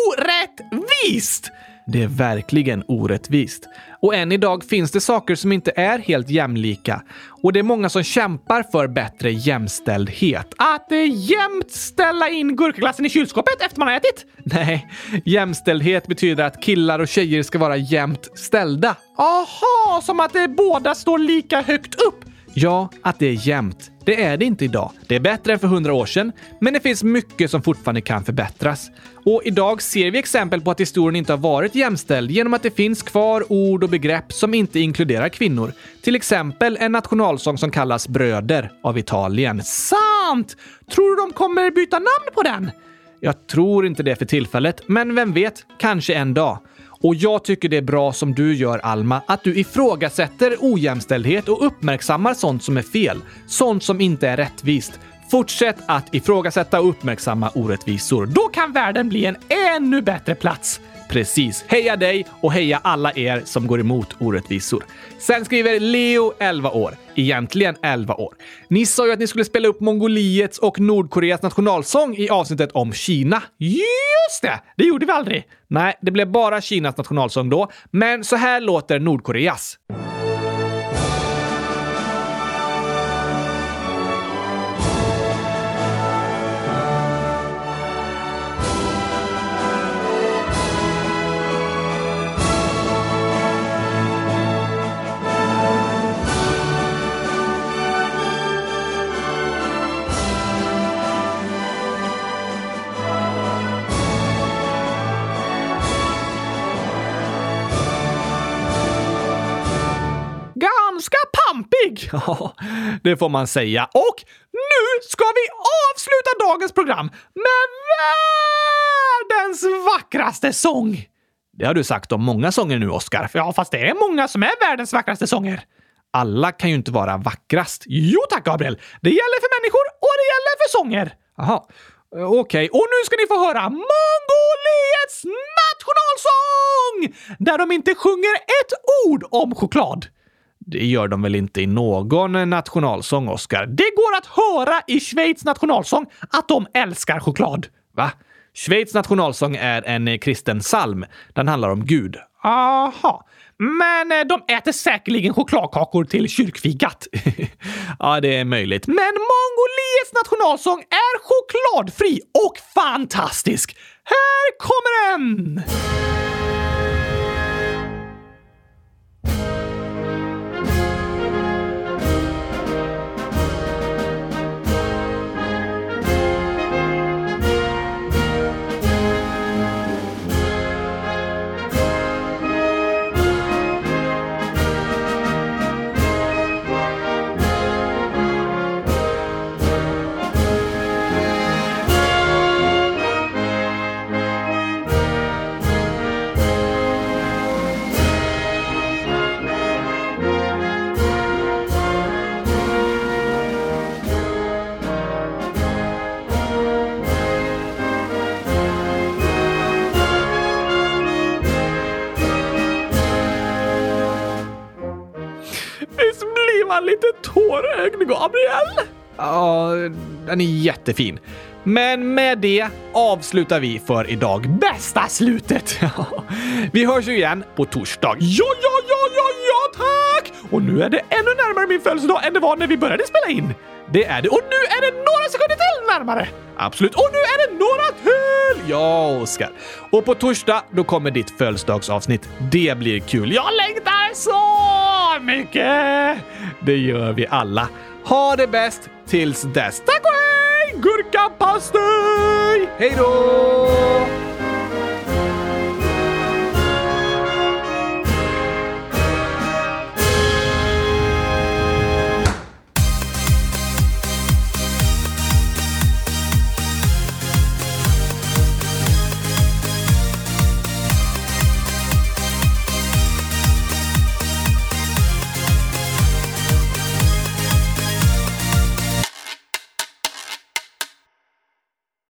Orättvist! Det är verkligen orättvist. Och än idag finns det saker som inte är helt jämlika. Och det är många som kämpar för bättre jämställdhet. Att eh, jämt ställa in gurkaglassen i kylskåpet efter man har ätit? Nej, jämställdhet betyder att killar och tjejer ska vara jämnt ställda. Aha, som att eh, båda står lika högt upp. Ja, att det är jämnt. Det är det inte idag. Det är bättre än för hundra år sedan, men det finns mycket som fortfarande kan förbättras. Och idag ser vi exempel på att historien inte har varit jämställd genom att det finns kvar ord och begrepp som inte inkluderar kvinnor. Till exempel en nationalsång som kallas Bröder av Italien. Sant! Tror du de kommer byta namn på den? Jag tror inte det för tillfället, men vem vet? Kanske en dag. Och jag tycker det är bra som du gör, Alma, att du ifrågasätter ojämställdhet och uppmärksammar sånt som är fel. Sånt som inte är rättvist. Fortsätt att ifrågasätta och uppmärksamma orättvisor. Då kan världen bli en ännu bättre plats. Precis. Heja dig och heja alla er som går emot orättvisor. Sen skriver Leo, 11 år. Egentligen 11 år. Ni sa ju att ni skulle spela upp Mongoliets och Nordkoreas nationalsång i avsnittet om Kina. Just det! Det gjorde vi aldrig. Nej, det blev bara Kinas nationalsång då. Men så här låter Nordkoreas. Pampig! Ja, det får man säga. Och nu ska vi avsluta dagens program med världens vackraste sång! Det har du sagt om många sånger nu, Oscar. Ja, fast det är många som är världens vackraste sånger. Alla kan ju inte vara vackrast. Jo tack, Gabriel. Det gäller för människor och det gäller för sånger. Jaha, okej. Okay. Och nu ska ni få höra Mongoliets nationalsång! Där de inte sjunger ett ord om choklad. Det gör de väl inte i någon nationalsång, Oscar? Det går att höra i Schweiz nationalsång att de älskar choklad. Va? Schweiz nationalsång är en kristen psalm. Den handlar om Gud. Aha. Men eh, de äter säkerligen chokladkakor till kyrkfikat. ja, det är möjligt. Men Mongoliets nationalsång är chokladfri och fantastisk. Här kommer den! Gabriel! Ja, den är jättefin. Men med det avslutar vi för idag. Bästa slutet! vi hörs ju igen på torsdag. Ja, ja, ja, ja, ja, tack! Och nu är det ännu närmare min födelsedag än det var när vi började spela in. Det är det. Och nu är det några sekunder till närmare. Absolut. Och nu är det några till! Ja, Oskar. Och på torsdag, då kommer ditt födelsedagsavsnitt. Det blir kul. Jag längtar så mycket! Det gör vi alla. Ha det bäst tills dess. Tack och hej! Gurkapastej! Hej då!